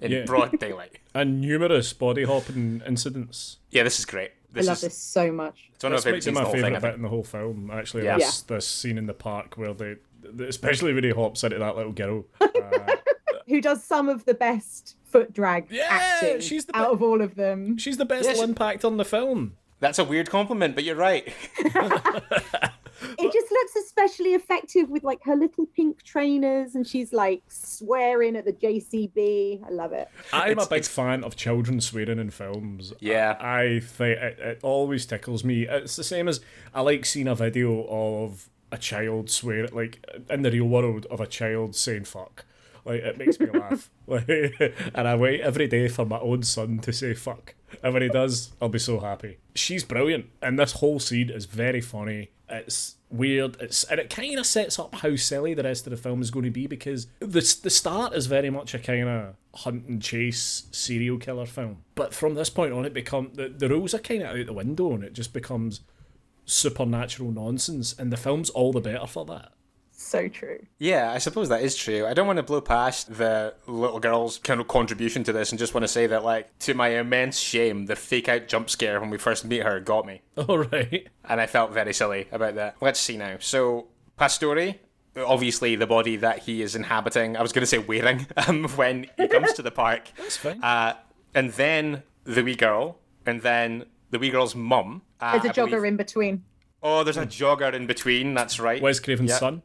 in Yeah. broad daylight. and numerous body hopping incidents. Yeah, this is great. I love is this so much. it's one of This my favorite be scenes in my the whole thing. favourite I bit think. in the whole film, actually. Yeah. This, this scene in the park where they, especially when he hops into that little girl. Uh, Who does some of the best foot drag Yeah, acting she's the out be- of all of them? she's the best Yes. impact on the film. That's a weird compliment, but you're right. it just looks especially effective with like her little pink trainers and she's like swearing at the JCB. I love it. I'm It's- a big it's- fan of children swearing in films. Yeah. I, I think it, it always tickles me. It's the same as I like seeing a video of a child swear, like in the real world, of a child saying fuck. Like it makes me laugh. Like, and I wait every day for my own son to say fuck. And when he does, I'll be so happy. She's brilliant, and this whole scene is very funny. It's weird. It's and it kind of sets up how silly the rest of the film is going to be because the the start is very much a kind of hunt and chase serial killer film, but from this point on, it become the the rules are kind of out the window, and it just becomes supernatural nonsense, and the film's all the better for that. So true. Yeah, I suppose that is true. I don't want to blow past the little girl's kind of contribution to this and just want to say that, like, to my immense shame, the fake out jump scare when we first meet her got me. All right. And I felt very silly about that. Let's see now. So, Pastore, obviously the body that he is inhabiting, I was going to say wearing, um, when he comes to the park. That's fine. Uh, and then the wee girl, and then the wee girl's mum. Uh, There's a I jogger believe- in between. Oh, there's a jogger in between, that's right. Wes Craven's Yeah. son.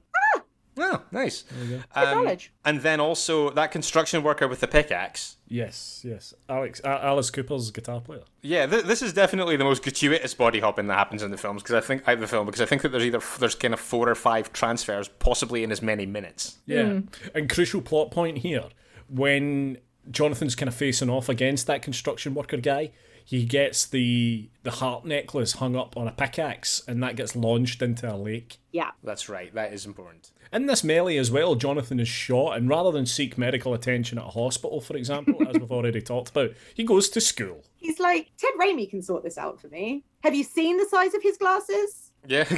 Oh, nice. Good Um, knowledge. and then also that construction worker with the pickaxe. Yes, yes. Alex, uh, Alice Cooper's guitar player. Yeah, th- this is definitely the most gratuitous body hopping that happens in the films because I think out of the film because I think that there's either there's kind of four or five transfers, possibly in as many minutes. Yeah. And crucial plot point here when Jonathan's kind of facing off against that construction worker guy, he gets the the heart necklace hung up on a pickaxe and that gets launched into a lake. Yeah. That's right. That is important. In this melee as well, Jonathan is shot, and rather than seek medical attention at a hospital, for example, as we've already talked about, he goes to school. He's like, Ted Raimi can sort this out for me. Have you seen the size of his glasses? Yeah,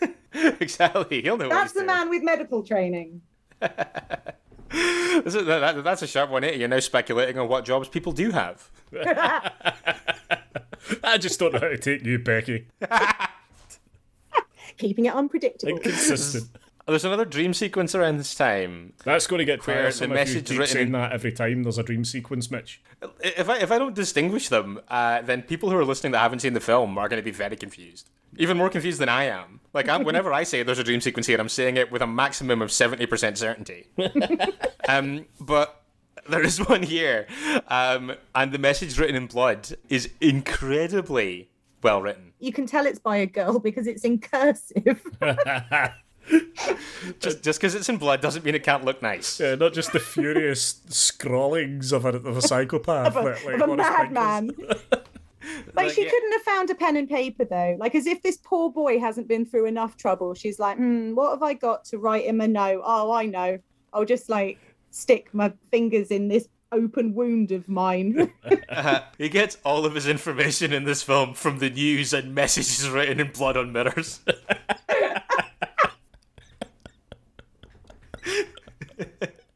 exactly. He'll know. what That's he's the doing. man with medical training. This is- that- that- that's a sharp 180. Eh? You're now speculating on what jobs people do have. I just don't know how to take you, Becky. Keeping it unpredictable. Inconsistent. There's another dream sequence around this time. That's going to get Where tiresome the if you message keep written saying in- that every time there's a dream sequence, Mitch. If I if I don't distinguish them, uh, then people who are listening that haven't seen the film are going to be very confused. Even more confused than I am. Like I'm, whenever I say there's a dream sequence here, I'm saying it with a maximum of seventy percent certainty. um, but there is one here, um, and the message written in blood is incredibly well written. You can tell it's by a girl because it's in cursive. Just just because it's in blood doesn't mean it can't look nice. Yeah, not just the furious scrawlings of a, of a psychopath. of a, that, like, of a Horace Pinker's- madman. like she yeah. couldn't have found a pen and paper though. Like as if this poor boy hasn't been through enough trouble. She's like, hmm, what have I got to write him a note? Oh, I know. I'll just like stick my fingers in this open wound of mine. Uh, he gets all of his information in this film from the news and messages written in blood on mirrors.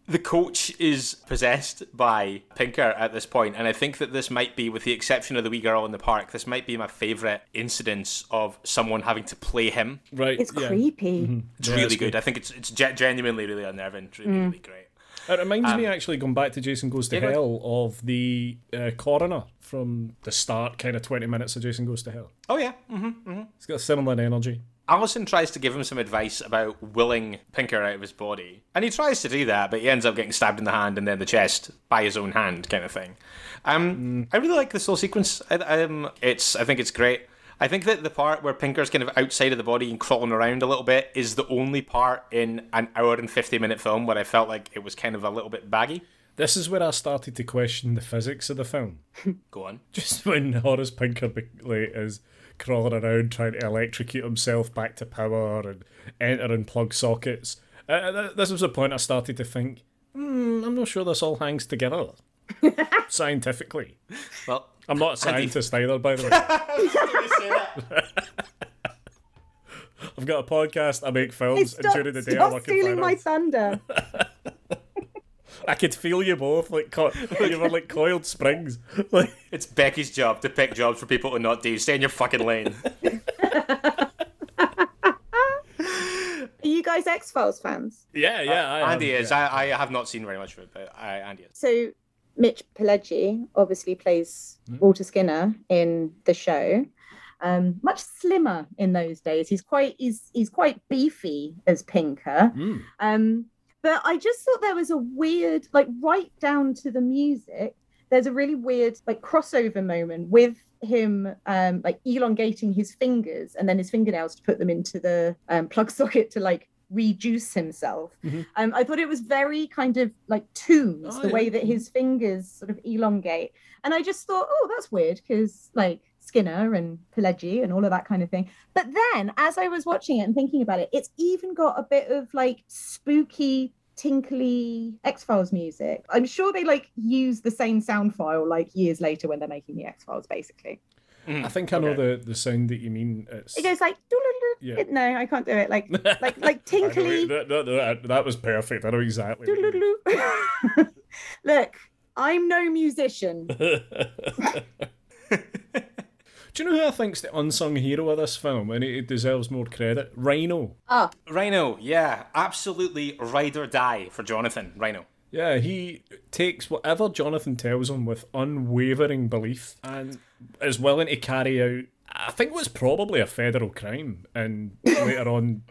the coach is possessed by Pinker at this point, and I think that this might be, with the exception of the wee girl in the park, this might be my favourite incidence of someone having to play him. Right. it's yeah. creepy. It's Yeah, really good. good. I think it's it's ge- genuinely really unnerving. It's really, really great. It reminds Um, me, actually, going back to Jason Goes to Yeah, go ahead. Hell, of the uh, coroner from the start, kind of 20 minutes of Jason Goes to Hell. Oh yeah. hmm It's got a similar energy. Allison tries to give him some advice about willing Pinker out of his body. And he tries to do that, but he ends up getting stabbed in the hand and then the chest by his own hand, kind of thing. Um, I really like this whole sequence. I, um, it's, I think it's great. I think that the part where Pinker's kind of outside of the body and crawling around a little bit is the only part in an hour and 50 minute film where I felt like it was kind of a little bit baggy. This is where I started to question the physics of the film. Go on. Just when Horace Pinker like, is crawling around trying to electrocute himself back to power and enter and plug sockets. Uh, th- this was the point I started to think, hmm, I'm not sure this all hangs together scientifically. Well, I'm not a scientist either, by the way. I've got a podcast, I make Hey, films, and stop, during the day I stop work in stealing my thunder. I could feel you both, like, co- you were like coiled springs. Like, it's Becky's job to pick jobs for people to not do. Stay in your fucking lane. Are you guys X Files fans? yeah, yeah. I Andy am, is. yeah. I, I have not seen very much of it, but I, Andy is. So Mitch Pileggi obviously plays Walter Skinner in the show. Um, much slimmer in those days. He's quite he's he's quite beefy as Pinker. Mm. Um, but I just thought there was a weird, like right down to the music. There's a really weird like crossover moment with him um like elongating his fingers and then his fingernails to put them into the um, plug socket to like reduce himself. Mhm. Um, I thought it was very kind of like tunes, Oh, the yeah. way that his fingers sort of elongate. And I just thought, oh, that's weird because like Skinner and Pileggi and all of that kind of thing. But then as I was watching it and thinking about it, it's even got a bit of like spooky, tinkly X Files music. I'm sure they like use the same sound file like years later when they're making the X Files, basically. Mm, I think I know the, the sound that you mean. It's, It goes like, Yeah. No, I can't do it. Like, like, like tinkly. that, that, that, that was perfect. I know exactly. Look, I'm no musician. Do you know who I think's the unsung hero of this film, and it deserves more credit? Rhino. Ah, Rhino, yeah, absolutely ride or die for Jonathan. Rhino. Yeah, he takes whatever Jonathan tells him with unwavering belief and is willing to carry out, I think it was probably a federal crime, and later on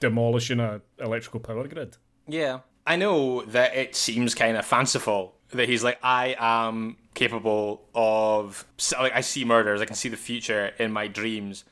demolishing a electrical power grid. Yeah. I know that it seems kind of fanciful that he's like, I am capable of, like, I see murders, I can see the future in my dreams.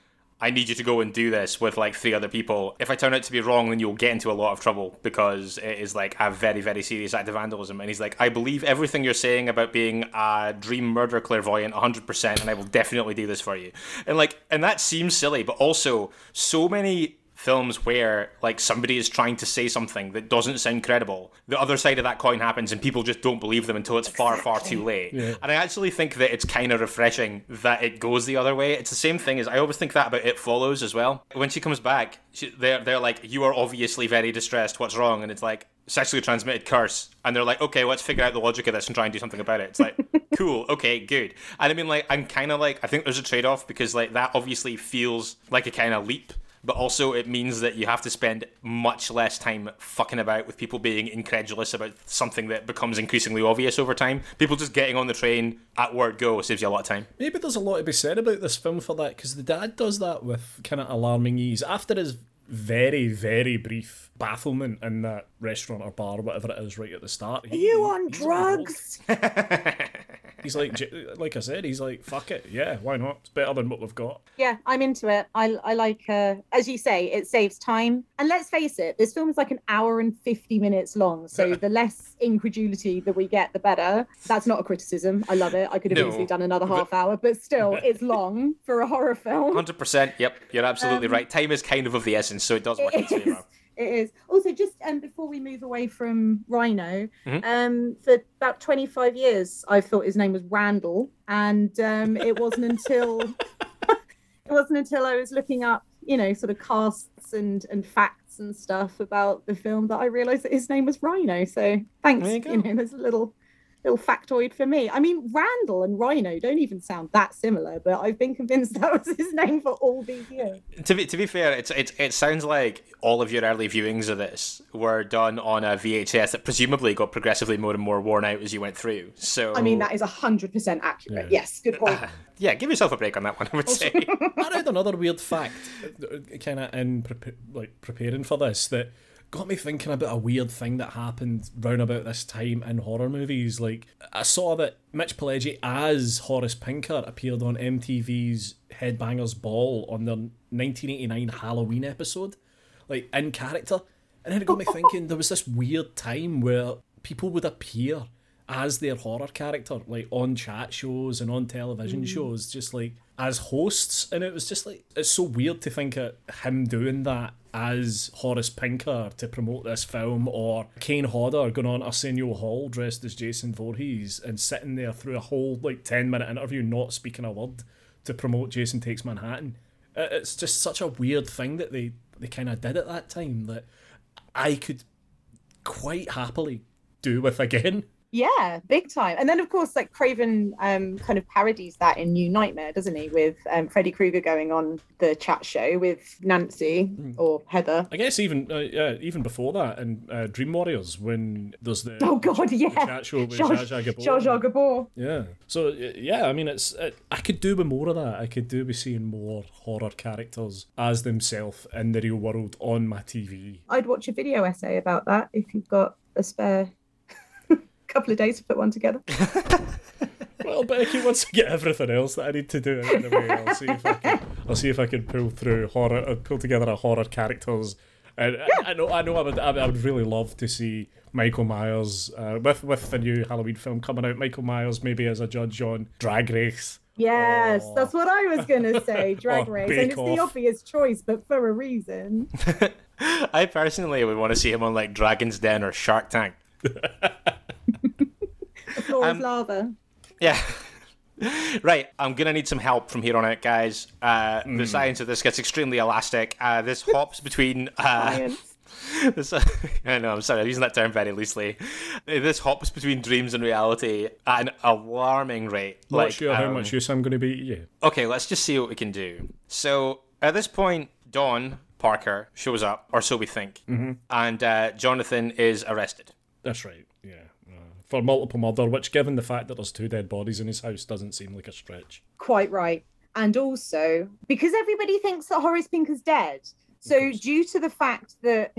I need you to go and do this with like three other people. If I turn out to be wrong, then you'll get into a lot of trouble because it is like a very, very serious act of vandalism. And he's like, I believe everything you're saying about being a dream murder clairvoyant 100%, and I will definitely do this for you. And like, and that seems silly, but also so many films where like somebody is trying to say something that doesn't sound credible the other side of that coin happens and people just don't believe them until it's far far too late. And i actually think that it's kind of refreshing that it goes the other way. It's the same thing as i always think that about it follows as well. When she comes back she, they're, they're like you are obviously very distressed. What's wrong? And it's like sexually transmitted curse, and they're like, okay, let's figure out the logic of this and try and do something about it. It's like, cool, okay, good. And I mean, like, I'm kind of like, I think there's a trade off because, like, that obviously feels like a kind of leap but also it means that you have to spend much less time fucking about with people being incredulous about something that becomes increasingly obvious over time. People just getting on the train at word go saves you a lot of time. Maybe there's a lot to be said about this film for that because the dad does that with kind of alarming ease. After his very, very brief bafflement in that restaurant or bar, whatever it is, right at the start. Are you on drugs? he's like, like I said, he's like, fuck it, yeah, why not? It's better than what we've got. Yeah, I'm into it. I, I like, uh, as you say, it saves time. And let's face it, this film is like an hour and 50 minutes long. So the less incredulity that we get, the better. That's not a criticism. I love it. I could have no, easily done another half hour, but still, it's long for a horror film. 100%. Yep, you're absolutely um, right. Time is kind of of the essence, so it does work in favor it is. Also, just um, before we move away from Rhino, mm-hmm. um, for about 25 years, I thought his name was Randall, and um, it wasn't until it wasn't until I was looking up, you know, sort of casts and and facts and stuff about the film that I realised that his name was Rhino. So thanks, you, you know, there's a little little factoid for me. I mean, Randall and Rhino don't even sound that similar, but I've been convinced that was his name for all these years. To be to be fair, it's it, it sounds like all of your early viewings of this were done on a VHS that presumably got progressively more and more worn out as you went through. So I mean, that is hundred percent accurate. Yeah. Yes, good point. Uh, yeah, give yourself a break on that one. I would say. I read another weird fact, uh, kind of in pre- like preparing for this that got me thinking about a weird thing that happened round about this time in horror movies. Like, I saw that Mitch Pileggi as Horace Pinker appeared on MTV's Headbangers Ball on their 1989 Halloween episode, like in character. And then it got me thinking there was this weird time where people would appear as their horror character, like on chat shows and on television mm. shows, just like as hosts. And it was just like, it's so weird to think of him doing that as Horace Pinker to promote this film, or Kane Hodder going on Arsenio Hall dressed as Jason Voorhees and sitting there through a whole like 10 minute interview not speaking a word to promote Jason Takes Manhattan. It's just such a weird thing that they, they kind of did at that time that I could quite happily do with again. Yeah, big time. And then of course, like Craven um, kind of parodies that in New Nightmare, doesn't he? With um, Freddy Krueger going on the chat show with Nancy mm. or Heather. I guess even uh, yeah, even before that, and uh, Dream Warriors when there's the oh god, yeah, chat show with Zsa Zsa Gabor. Zsa Zsa Gabor. Yeah. So yeah, I mean, it's it, I could do with more of that. I could do with seeing more horror characters as themselves in the real world on my TV. I'd watch a video essay about that if you've got a spare couple of days to put one together. well, Becky, once I get everything else that I need to do anyway, I'll see if I can. I'll see if I can pull through horror, uh, pull together a horror characters. And yeah. I, I, know, I know, I would, I would really love to see Michael Myers uh, with with the new Halloween film coming out. Michael Myers maybe as a judge on Drag Race. Yes, oh. that's what I was gonna say. Drag oh, Race, and it's off. the obvious choice, but for a reason. I personally would want to see him on like Dragon's Den or Shark Tank. The floor um, is lava. Yeah. right, I'm gonna need some help from here on out, guys. Uh, mm. The science of this gets extremely elastic. Uh, this hops between. Uh, this, I know, I'm sorry, I'm using that term very loosely. This hops between dreams and reality at an alarming rate. Not like, sure um, how much use I'm going to be. Yeah. Okay, let's just see what we can do. So at this point, Don Parker shows up, or so we think, mm-hmm. and uh, Jonathan is arrested. That's right. Yeah for multiple murder, which, given the fact that there's two dead bodies in his house, doesn't seem like a stretch. Quite right. And also, because everybody thinks that Horace Pinker's dead. So, due to the fact that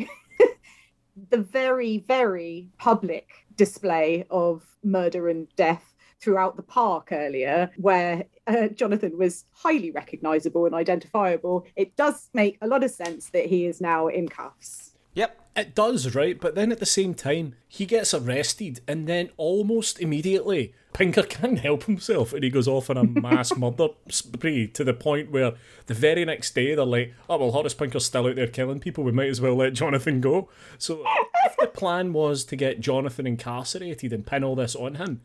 the very, very public display of murder and death throughout the park earlier, where uh, Jonathan was highly recognizable and identifiable, it does make a lot of sense that he is now in cuffs. Yep. It does, right? But then at the same time, he gets arrested, and then almost immediately, Pinker can't help himself, and he goes off on a mass murder spree to the point where the very next day they're like, "Oh well, Horace Pinker's still out there killing people. We might as well let Jonathan go." So if the plan was to get Jonathan incarcerated and pin all this on him,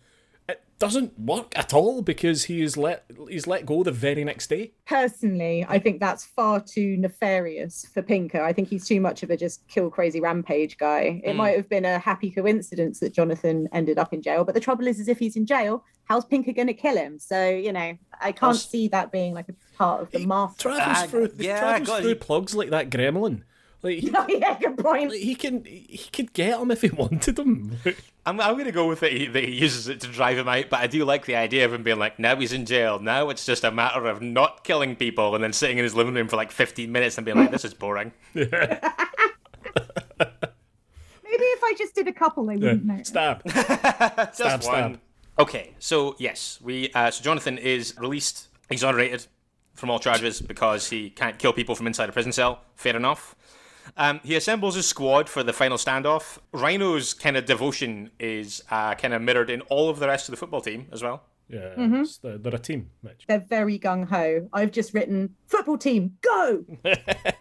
doesn't work at all because he is let he's let go the very next day. Personally, I think that's far too nefarious for Pinker. I think he's too much of a just kill crazy rampage guy. It Mm. might have been a happy coincidence that Jonathan ended up in jail, but the trouble is, is if he's in jail, how's Pinker going to kill him? So you know, I can't Also- see that being like a part of the master. Travels through yeah, travels God, through he- plugs like that gremlin. Like he, Oh yeah, good point. like, he can he could get him if he wanted him. I'm, I'm going to go with it he- that he uses it to drive him out, but I do like the idea of him being like, now he's in jail. Now it's just a matter of not killing people and then sitting in his living room for like 15 minutes and being like, this is boring. Maybe if I just did a couple, they wouldn't know. Stab. Just Stab, one. stab. Okay, so yes, we uh, so Jonathan is released, exonerated from all charges because he can't kill people from inside a prison cell. Fair enough. Um, he assembles his squad for the final standoff. Rhino's kind of devotion is uh, kind of mirrored in all of the rest of the football team as well. Yeah, Mm-hmm. they're, they're a team, Mitch. They're very gung ho. I've just written football team go.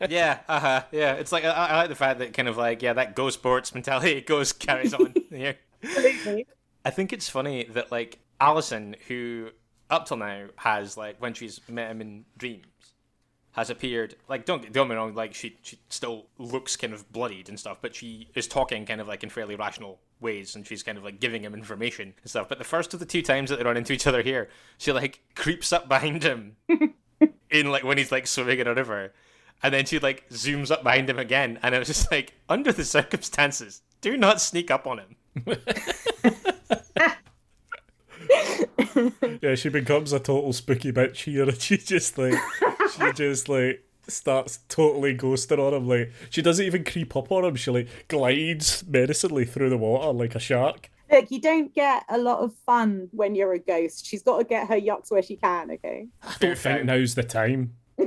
yeah, uh huh. Yeah, it's like I, I like the fact that kind of like yeah, that go sports mentality goes carries on here. Absolutely. I think it's funny that like Allison, who up till now has like when she's met him in dreams, has appeared like don't don't get me wrong, like she she still looks kind of bloodied and stuff, but she is talking kind of like in fairly rational ways and she's kind of like giving him information and stuff. But the first of the two times that they run into each other here, she like creeps up behind him in like when he's like swimming in a river. And then she like zooms up behind him again, and it was just like, under the circumstances, do not sneak up on him. Yeah, she becomes a total spooky bitch here, and she just like she just like starts totally ghosting on him. Like she doesn't even creep up on him. She like glides menacingly through the water like a shark. Look, you don't get a lot of fun when you're a ghost. She's got to get her yucks where she can, okay? I don't think now's the time.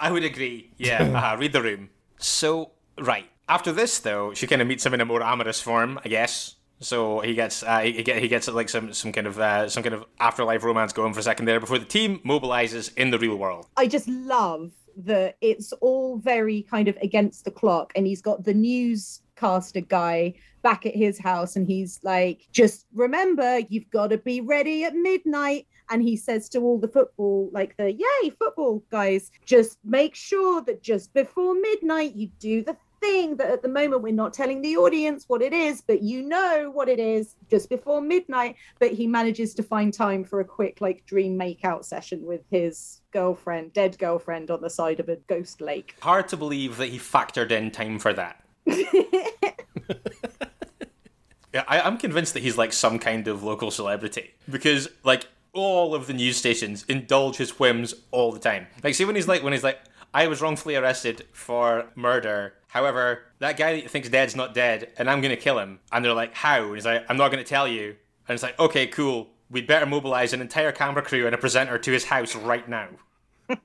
I would agree. Yeah, uh, read the room. So, right. After this, though, she kind of meets him in a more amorous form, I guess. So he gets uh, he, he gets like some some kind of uh, some kind of afterlife romance going for a second there before the team mobilizes in the real world. I just love that it's all very kind of against the clock, and he's got the newscaster guy back at his house, and he's like, "Just remember, you've got to be ready at midnight." And he says to all the football, like the yay football guys, just make sure that just before midnight you do the thing that at the moment we're not telling the audience what it is, but you know what it is just before midnight. But he manages to find time for a quick like dream makeout session with his girlfriend, dead girlfriend on the side of a ghost lake. Hard to believe that he factored in time for that. Yeah, I, I'm convinced that he's like some kind of local celebrity because like all of the news stations indulge his whims all the time. Like, see when he's like when he's like, I was wrongfully arrested for murder. However, that guy that think's dead's not dead, and I'm gonna kill him. And they're like, how? And he's like, I'm not gonna tell you. And it's like, okay, cool. We'd better mobilize an entire camera crew and a presenter to his house right now.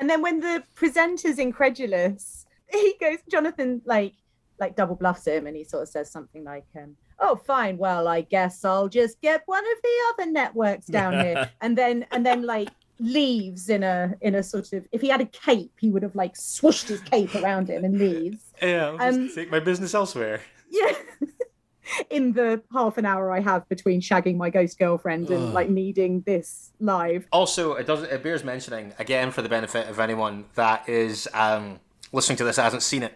And then when the presenter's incredulous, he goes, Jonathan, like, like double bluffs him, and he sort of says something like, um, "Oh, fine. Well, I guess I'll just get one of the other networks down here." and then, and then, like, leaves in a in a sort of. If he had a cape, he would have like swooshed his cape around him and leaves. Yeah, I'll Um, take my business elsewhere. Yeah. In the half an hour I have between shagging my ghost girlfriend and like needing this live. Also, it doesn't it bears mentioning again for the benefit of anyone that is um, listening to this that hasn't seen it.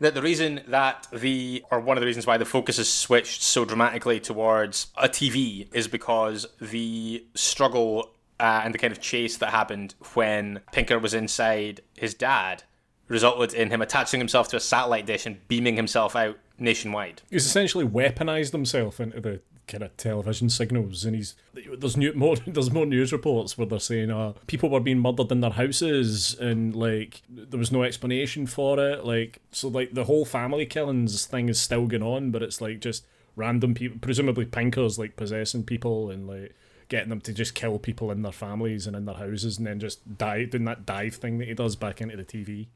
That the reason that the or one of the reasons why the focus is switched so dramatically towards a TV is because the struggle uh, and the kind of chase that happened when Pinker was inside his dad resulted in him attaching himself to a satellite dish and beaming himself out nationwide. He's essentially weaponized himself into the kind of television signals, and he's there's new more there's more news reports where they're saying uh people were being murdered in their houses, and like there was no explanation for it. Like so, like the whole family killings thing is still going on, but it's like just random people, presumably Pinkers like possessing people and like getting them to just kill people in their families and in their houses, and then just dive doing that dive thing that he does back into the TV.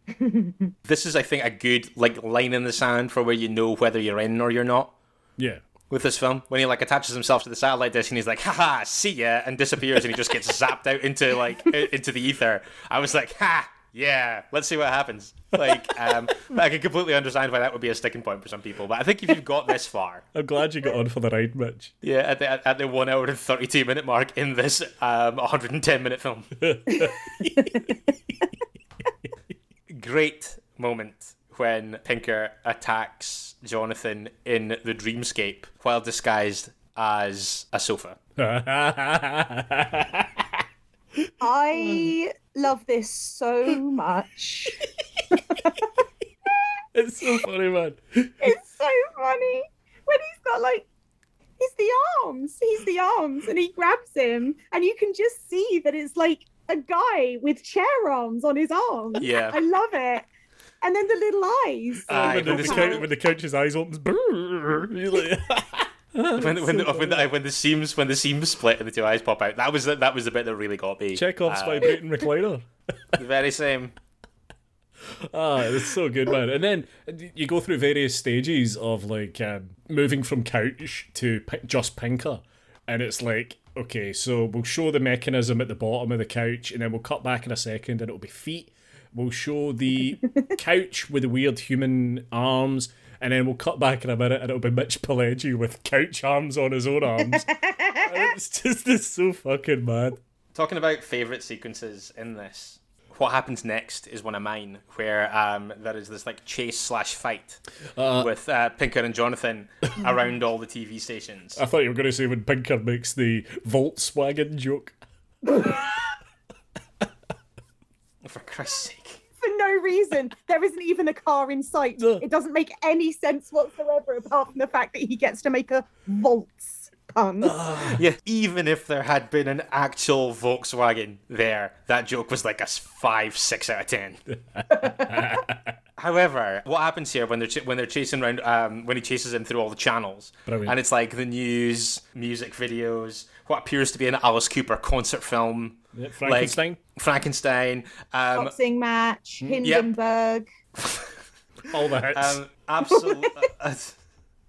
This is, I think, a good like line in the sand for where you know whether you're in or you're not. Yeah. with this film when he like attaches himself to the satellite dish and he's like haha see ya and disappears and he just gets zapped out into like into the ether i was like ha Yeah, let's see what happens. Like, um, I can completely understand why that would be a sticking point for some people, but I think if you've got this far, I'm glad you got on for the ride, Mitch. yeah, at the at the one hour and thirty two minute mark in this um 110 minute film, great moment when Pinker attacks Jonathan in the dreamscape while disguised as a sofa. I love this so much. it's so funny, man. It's so funny when he's got like he's the arms, he's the arms, and he grabs him, and you can just see that it's like a guy with chair arms on his arms. Yeah. I love it. And then the little eyes. Ah, Aye, when, the, when the the- when the couch's eyes opens, brrr, like, when when, the, when, the, when the seams when the seams split and the two eyes pop out. That was the, that was the bit that really got me. Chekhov's Uh, vibrating recliner. the very same. Ah, it's so good, man. And then you go through various stages of like um, moving from couch to pi- just Pinker, and it's like, okay, so we'll show the mechanism at the bottom of the couch, and then we'll cut back in a second, and it'll be feet. We'll show the couch with the weird human arms, and then we'll cut back in a minute, and it'll be Mitch Pileggi with couch arms on his own arms. It's just it's so fucking mad. Talking about favorite sequences in this. What happens next is one of mine, where um, there is this like chase slash fight with uh, Pinker and Jonathan around all the TV stations. I thought you were going to say when Pinker makes the Volkswagen joke. For Christ's sake. For no reason. There isn't even a car in sight. No. It doesn't make any sense whatsoever apart from the fact that he gets to make a waltz pun. Yeah, even if there had been an actual Volkswagen there, that joke was like a five, six out of ten. However, what happens here when they're ch- when they're chasing around, um, when he chases him through all the channels, Brilliant. and it's like the news, music videos, what appears to be an Alice Cooper concert film, Yeah, Frankenstein. like Frankenstein, um, Boxing match, yep. Hindenburg. All the hits. um, absolutely,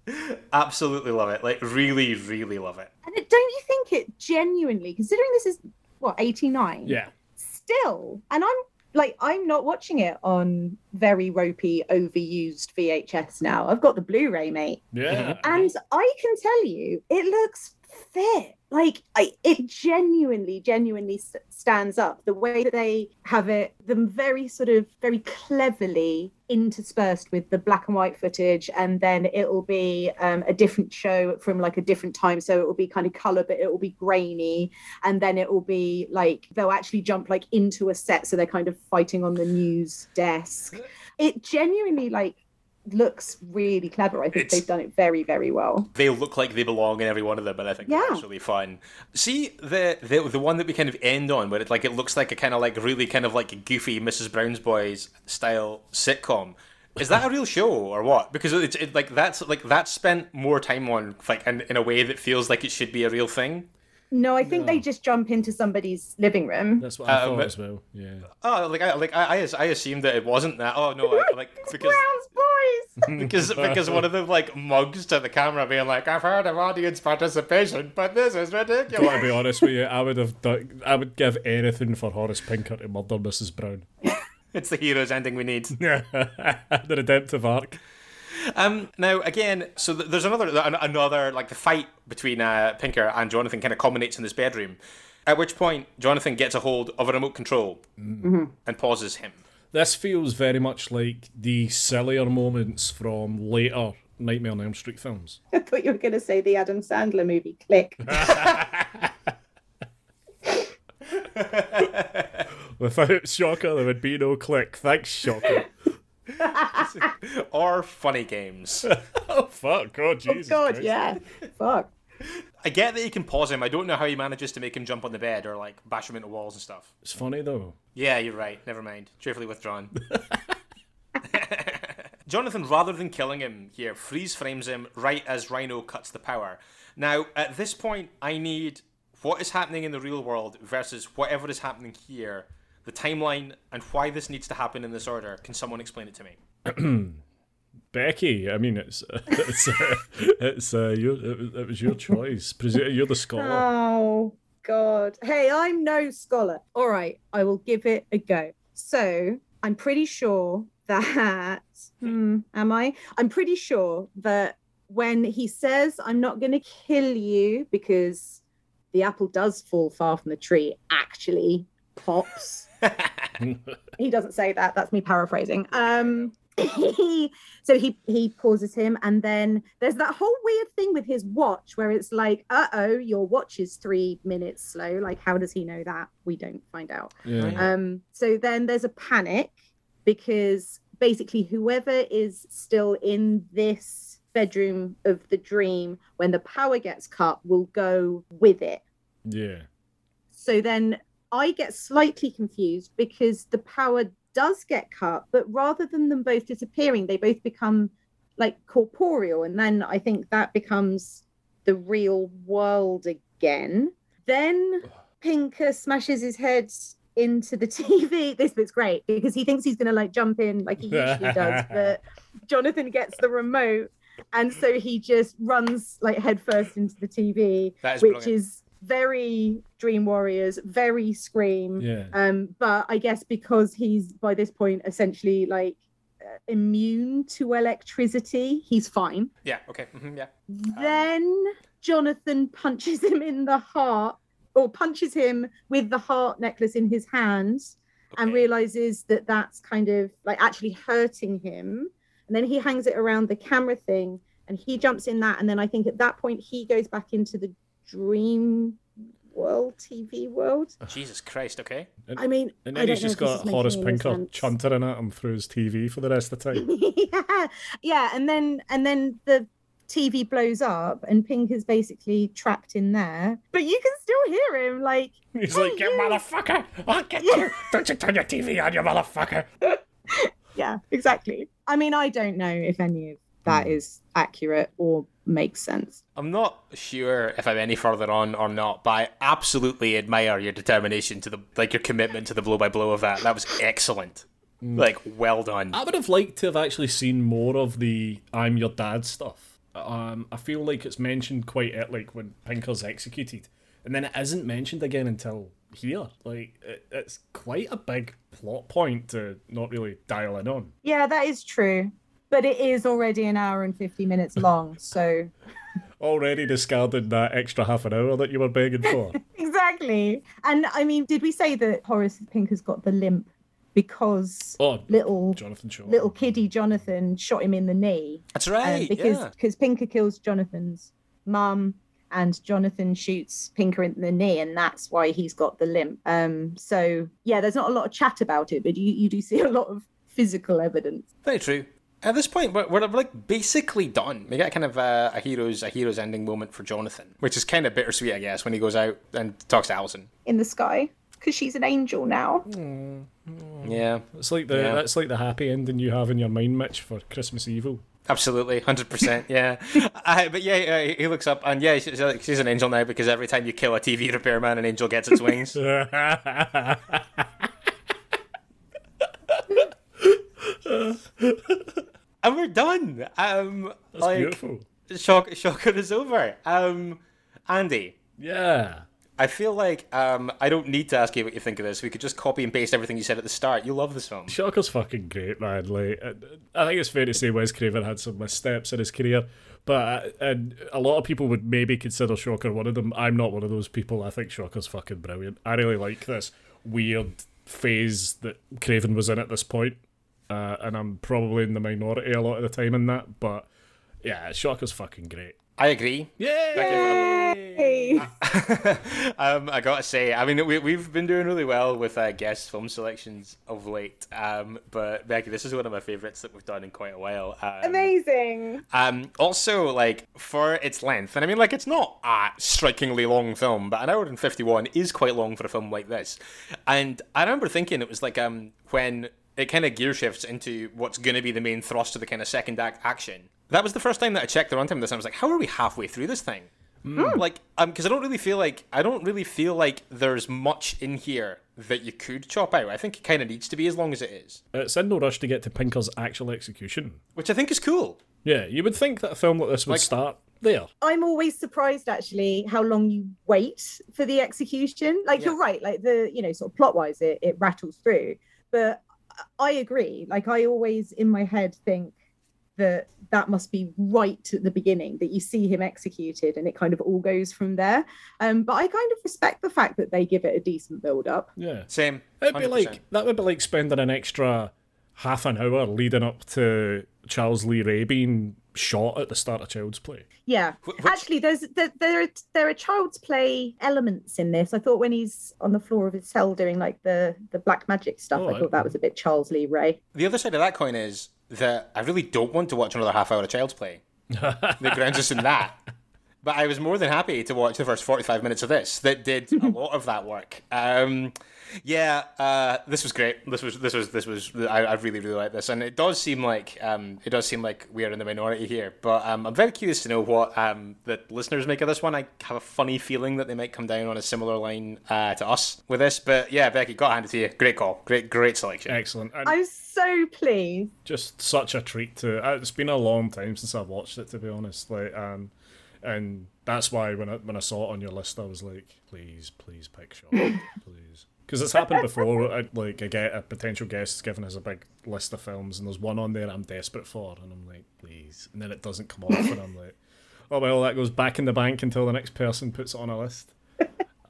absolutely love it. Like really, really love it. And it, don't you think it genuinely, considering this is what, 89? yeah. Still, and I'm like, I'm not watching it on very ropey, overused VHS now. I've got the Blu ray, mate. Yeah. And I can tell you, it looks fit. Like I, it genuinely, genuinely stands up. The way that they have it, them very sort of very cleverly interspersed with the black and white footage, and then it will be um, a different show from like a different time. So it will be kind of color, but it will be grainy, and then it will be like they'll actually jump like into a set, so they're kind of fighting on the news desk. It genuinely like looks really clever. I think It's- they've done it very, very well. they look like they belong in every one of them, and I think Yeah. that's really fun. See the, the the one that we kind of end on, where it like it looks like a kind of like really kind of like goofy Mrs. Brown's Boys style sitcom. Is that a real show or what? Because it's it, like that's like that's spent more time on like in, in a way that feels like it should be a real thing. No, I think they just jump into somebody's living room. That's what I Um, thought as well. Yeah. Oh, like I like I I, I assumed that it wasn't that. Oh no, I, like It's because Brown's boys. because because one of them like mugs to the camera being like, I've heard of audience participation, but this is ridiculous. to be honest with you, I would have done, I would give anything for Horace Pinker to murder Mrs. Brown. It's the hero's ending we need. Yeah, the redemptive arc. Um, now again, so th- there's another an- another like the fight between uh, Pinker and Jonathan kind of culminates in this bedroom. At which point, Jonathan gets a hold of a remote control and pauses him. This feels very much like the sillier moments from later Nightmare on Elm Street films. I thought you were going to say the Adam Sandler movie, Click. Without Shocker, there would be no click. Thanks, Shocker. or funny games. oh fuck! Oh, oh Jesus! Oh, God, Christ. yeah. Fuck. I get that he can pause him. I don't know how he manages to make him jump on the bed or like bash him into walls and stuff. It's funny though. Yeah, you're right. Never mind. Cheerfully withdrawn. Jonathan, rather than killing him here, freeze frames him right as Rhino cuts the power. Now, at this point, I need what is happening in the real world versus whatever is happening here, the timeline, and why this needs to happen in this order. Can someone explain it to me? Becky, I mean, it's it's uh, it's uh, your, it, was- it was your choice. Presu- You're the scholar. Oh, God. Hey, I'm no scholar. All right, I will give it a go. So I'm pretty sure that. Hmm, am I? I'm pretty sure that when he says, I'm not going to kill you because the apple does fall far from the tree, actually pops. he doesn't say that. That's me paraphrasing. Um, he so he he pauses him and then there's that whole weird thing with his watch where it's like uh-oh your watch is three minutes slow like how does he know that we don't find out Yeah. um so then there's a panic because basically whoever is still in this bedroom of the dream when the power gets cut will go with it Yeah. so then I get slightly confused because the power does get cut, but rather than them both disappearing, they both become like corporeal. And then I think that becomes the real world again. Then Pinker smashes his head into the TV. This bit's great because he thinks he's going to like jump in like he usually does, but Jonathan gets the remote. And so he just runs like headfirst into the TV, is which brilliant. is very Dream Warriors, very Scream. Yeah. Um, but I guess because he's by this point essentially like uh, immune to electricity, he's fine. Yeah. Okay. mhm, yeah. Then Jonathan punches him in the heart, or punches him with the heart necklace in his hands, and realizes that that's kind of like actually hurting him. And then he hangs it around the camera thing, and he jumps in that. And then I think at that point he goes back into the dream world, TV world. Jesus Christ. Okay. And, I mean, and I then don't he's know just got Horace Pinker sense. chuntering at him through his TV for the rest of the time. yeah, yeah, and then and then the TV blows up, and Pink is basically trapped in there. But you can still hear him, like, He's like, you motherfucker! I'll get you! Don't you turn your TV on, you motherfucker! yeah, exactly. I mean, I don't know if any of that hmm. is accurate or makes sense. I'm not sure if I'm any further on or not, but I absolutely admire your determination to the like your commitment to the blow by blow of that. That was excellent. Like, well done. I would have liked to have actually seen more of the I'm your dad stuff. Um, I feel like it's mentioned quite at like when Pinker's executed, and then it isn't mentioned again until here. Like it, it's quite a big plot point to not really dial in on. Yeah, that is true. But it is already an hour and 50 minutes long. So, Already discarded that extra half an hour that you were begging for. exactly. And I mean, did we say that Horace Pink has got the limp because oh, little Jonathan Shaw. little kiddie Jonathan shot him in the knee? That's um, right. because yeah. because Pinker kills Jonathan's mum and Jonathan shoots Pinker in the knee, and that's why he's got the limp. Um, so yeah, there's not a lot of chat about it, but you, you do see a lot of physical evidence. Very true. At this point, we're, we're like basically done. We get kind of uh, a hero's a hero's ending moment for Jonathan, which is kind of bittersweet, I guess, when he goes out and talks to Alison in the sky because she's an angel now. Yeah, It's like the Yeah. that's like the happy ending you have in your mind, Mitch, for Christmas Evil. absolutely, hundred percent. Yeah, uh, but yeah, he looks up and yeah, she's, like, she's an angel now because every time you kill a TV repairman, an angel gets its wings. and we're done. Um, That's like, beautiful. Shock, shocker is over. Um, Andy, Yeah. I feel like um, I don't need to ask you what you think of this. We could just copy and paste everything you said at the start. You love this film. Shocker's fucking great, man. Like, I think it's fair to say Wes Craven had some missteps in his career, but uh, and a lot of people would maybe consider Shocker one of them. I'm not one of those people. I think Shocker's fucking brilliant. I really like this weird phase that Craven was in at this point, uh, and I'm probably in the minority a lot of the time in that. But yeah, Shocker's fucking great. I agree. Yeah. Hey. um, I gotta say, I mean, we, we've been doing really well with uh, guest film selections of late. Um, but Becky, this is one of my favorites that we've done in quite a while. Um, Amazing. Um, also, like for its length, and I mean, like it's not a strikingly long film, but an hour and fifty-one is quite long for a film like this. And I remember thinking it was like um when it kind of gear shifts into what's going to be the main thrust of the kind of second act action. That was the first time that I checked the runtime of this. And I was like, how are we halfway through this thing? Hmm. Hmm, like, um, because I don't really feel like I don't really feel like there's much in here that you could chop out. I think it kind of needs to be as long as it is, uh, It's in no rush to get to Pinker's actual execution. which I think is cool. Yeah, you would think that a film like this would Like- start there. I'm always surprised actually how long you wait for the execution. Like Yeah. you're right, like the you know sort of plot wise it, it rattles through. but I agree. Like I always in my head think that that must be right at the beginning that you see him executed and it kind of all goes from there um but i kind of respect the fact that they give it a decent build up Yeah. Same. It'd be like that would be like spending an extra half an hour leading up to Charles Lee Ray being shot at the start of Child's Play. yeah which- actually there's there, there are there are child's play elements in this i thought when he's on the floor of his cell doing like the the black magic stuff Oh, i I- thought that was a bit charles lee ray The other side of that coin is that I really don't want to watch another half hour of Child's Play. that grounds us in that. But I was more than happy to watch the first 45 minutes of this that did a lot of that work. Um, yeah, uh, this was great. This was this was this was. I, I really really like this, and it does seem like um, it does seem like we are in the minority here. But um, I'm very curious to know what um, the listeners make of this one. I have a funny feeling that they might come down on a similar line uh, to us with this. But yeah, Becky, got handed to you. Great call. Great great selection. Excellent. And i'm so pleased just such a treat to uh, it's been a long time since I've watched it to be honest. Like um and that's why when I when I saw it on your list I was like, please, please pick shot. please. Because it's happened before. I, like I get a potential guest giving us a big list of films, and there's one on there I'm desperate for, and I'm like, please, and then it doesn't come off, and I'm like, oh well, that goes back in the bank until the next person puts it on a list.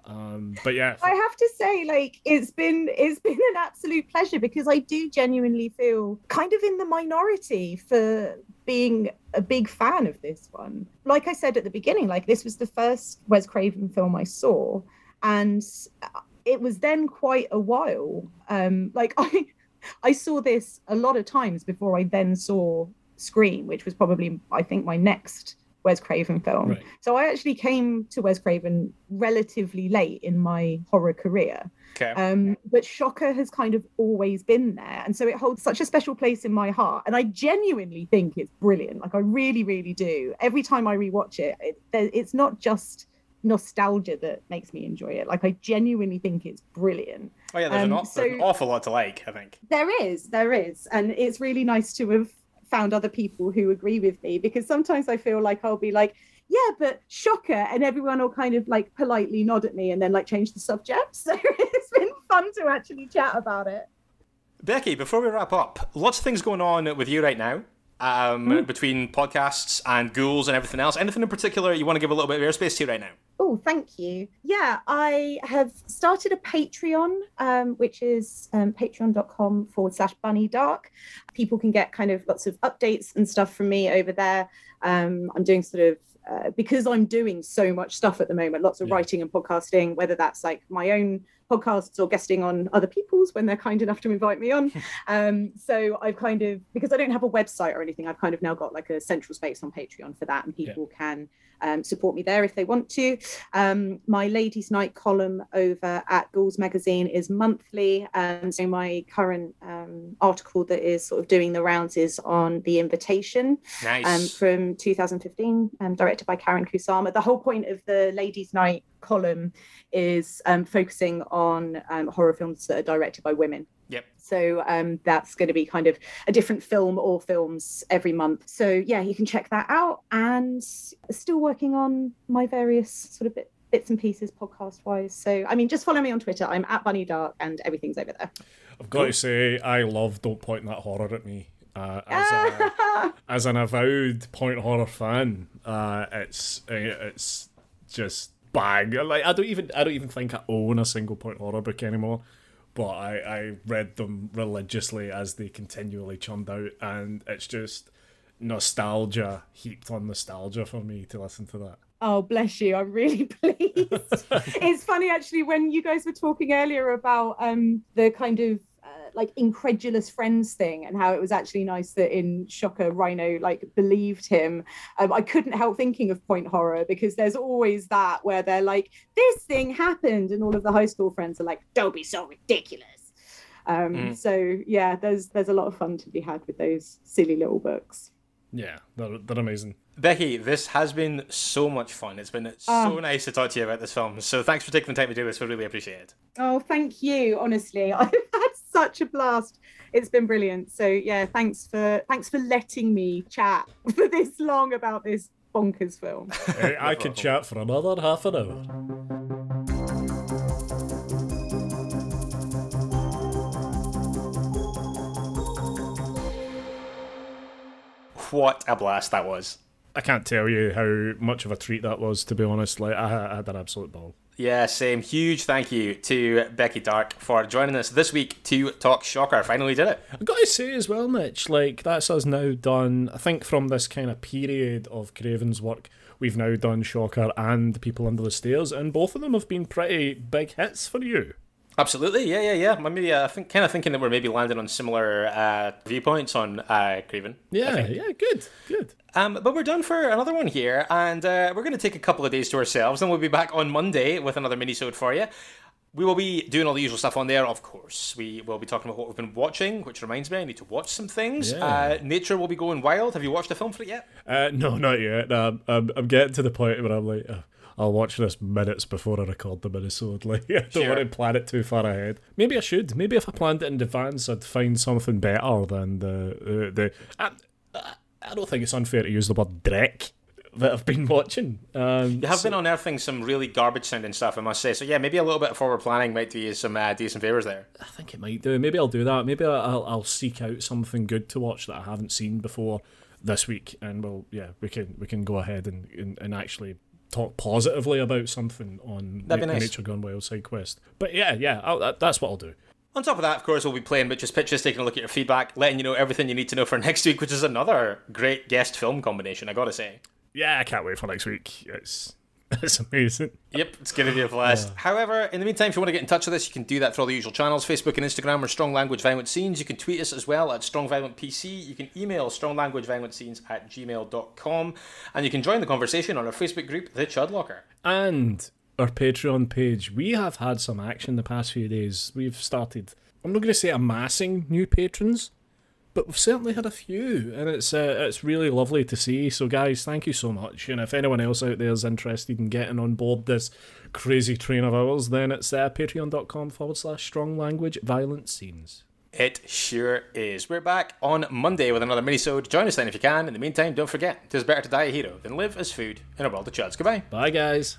Um, but yeah, I have to say, like, it's been it's been an absolute pleasure because I do genuinely feel kind of in the minority for being a big fan of this one. Like I said at the beginning, like this was the first Wes Craven film I saw, and it was then quite a while. Um, like I I saw this a lot of times before I then saw Scream, which was probably I think my next Wes Craven film. Right. So I actually came to Wes Craven relatively late in my horror career. Okay. Um, but Shocker has kind of always been there. And so it holds such a special place in my heart. And I genuinely think it's brilliant. Like, I really, really do. Every time I rewatch it, it it's not just nostalgia that makes me enjoy it. Like, I genuinely think it's brilliant. oh yeah, there's, an, um, aw- there's an awful lot to like. I think. There is, there is. And it's really nice to have found other people who agree with me because sometimes I feel like I'll be like, yeah, but shocker. And everyone will kind of like politely nod at me and then like change the subject. So it's been fun to actually chat about it. Becky, before we wrap up, lots of things going on with you right now. Um, between podcasts and ghouls and everything else. Anything in particular you want to give a little bit of airspace to right now? Oh, thank you. Yeah, I have started a Patreon, um, which is um, patreon.com forward slash bunny dark. People can get kind of lots of updates and stuff from me over there. Um, I'm doing sort of uh, because I'm doing so much stuff at the moment, lots of Yeah. writing and podcasting, whether that's like my own podcasts or guesting on other people's when they're kind enough to invite me on. um, so I've kind of, because I don't have a website or anything, I've kind of now got like a central space on Patreon for that, and people can um, support me there if they want to. Um, my Ladies' Night column over at Ghouls Magazine is monthly. Um, so my current um, article that is sort of doing the rounds is on The Invitation um, Nice. from 2015, um, directed by Karyn Kusama. The whole point of the Ladies' Night column is um, focusing on um, horror films that are directed by women. Yep. So um, that's going to be kind of a different film or films every month. So yeah, you can check that out. And still working on my various sort of bit, bits and pieces podcast wise. So I mean, just follow me on Twitter. I'm at Bunny Dark, and everything's over there. I've got to say I love Don't Point That Horror at Me. Uh, as a, as an avowed point horror fan, uh, it's uh, it's just bang. Like I don't even I don't even think I own a single point horror book anymore. But I, I read them religiously as they continually churned out, and it's just nostalgia heaped on nostalgia for me to listen to that. Oh, bless you. I'm really pleased. it's funny actually when you guys were talking earlier about um the kind of like incredulous friends thing and how it was actually nice that in Shocker Rhino like believed him. Um, I couldn't help thinking of Point Horror because there's always that where they're like, this thing happened, and all of the high school friends are like, don't be so ridiculous. Um, Mm. So yeah, there's there's a lot of fun to be had with those silly little books. Yeah, they're, they're amazing. Becky, this has been so much fun. It's been so nice to talk to you about this film. So thanks for taking the time to do this. We really appreciate it. Oh, thank you. Honestly, I've had such a blast. It's been brilliant. So yeah, thanks for thanks for letting me chat for this long about this bonkers film. I could chat for another half an hour. What a blast that was! I can't tell you how much of a treat that was. To be honest, like I, I had an absolute ball. Yeah, same. Huge thank you to Becky Darke for joining us this week to talk Shocker. Finally did it. I've got to say as well, Mitch, like that's us now done. I think from this kind of period of Craven's work, we've now done Shocker and People Under the Stairs, and both of them have been pretty big hits for you. Absolutely, yeah, yeah, yeah. Maybe uh, I think kind of thinking that we're maybe landing on similar uh, viewpoints on uh, Craven. Yeah, yeah, good, good. Um, but we're done for another one here, and uh, we're going to take a couple of days to ourselves, and we'll be back on Monday with another mini-sode for you. We will be doing all the usual stuff on there, of course. We will be talking about what we've been watching, which reminds me, I need to watch some things. Yeah. Uh, Nature will be going wild. Have you watched the film for it yet? Uh, no, not yet. No, I'm, I'm getting to the point where I'm like, uh, I'll watch this minutes before I record the minisode. Like, I don't Sure. want to plan it too far ahead. Maybe I should. Maybe if I planned it in advance, I'd find something better than the uh, the. I, I- don't think it's unfair to use the word dreck that I've been watching. Um, You have been unearthing some really garbage sounding stuff, I must say. So yeah, maybe a little bit of forward planning might do you some uh, decent favors there. I think it might do. Maybe I'll do that. Maybe I'll, I'll seek out something good to watch that I haven't seen before this week, and we'll yeah we can we can go ahead and and, and actually talk positively about something on That'd Na- nice. Nature Gone Wild side quest. But yeah, yeah, I'll, that, that's what I'll do. On top of that, of course, we'll be playing Mitch's Pictures, taking a look at your feedback, letting you know everything you need to know for next week, which is another great guest film combination, I gotta say. Yeah, I can't wait for next week. It's it's amazing. Yep, it's going to be a blast. However, in the meantime, if you want to get in touch with us, you can do that through all the usual channels Facebook and Instagram. We're Strong Language Violent Scenes. You can tweet us as well at Strong Violent PC. You can email stronglanguageviolentscenes at gmail.com. And you can join the conversation on our Facebook group, The Chud Locker. and our Patreon page. We have had some action the past few days. We've started. I'm not going to say amassing new patrons, but we've certainly had a few, and it's uh, it's really lovely to see. So, guys, thank you so much. And if anyone else out there is interested in getting on board this crazy train of ours, then it's uh, patreon.com forward slash strong language violent scenes. It sure is. We're back on Monday with another mini-sode. Join us then if you can. In the meantime, don't forget, it is better to die a hero than live as food in a world of chuds. Goodbye. Bye, guys.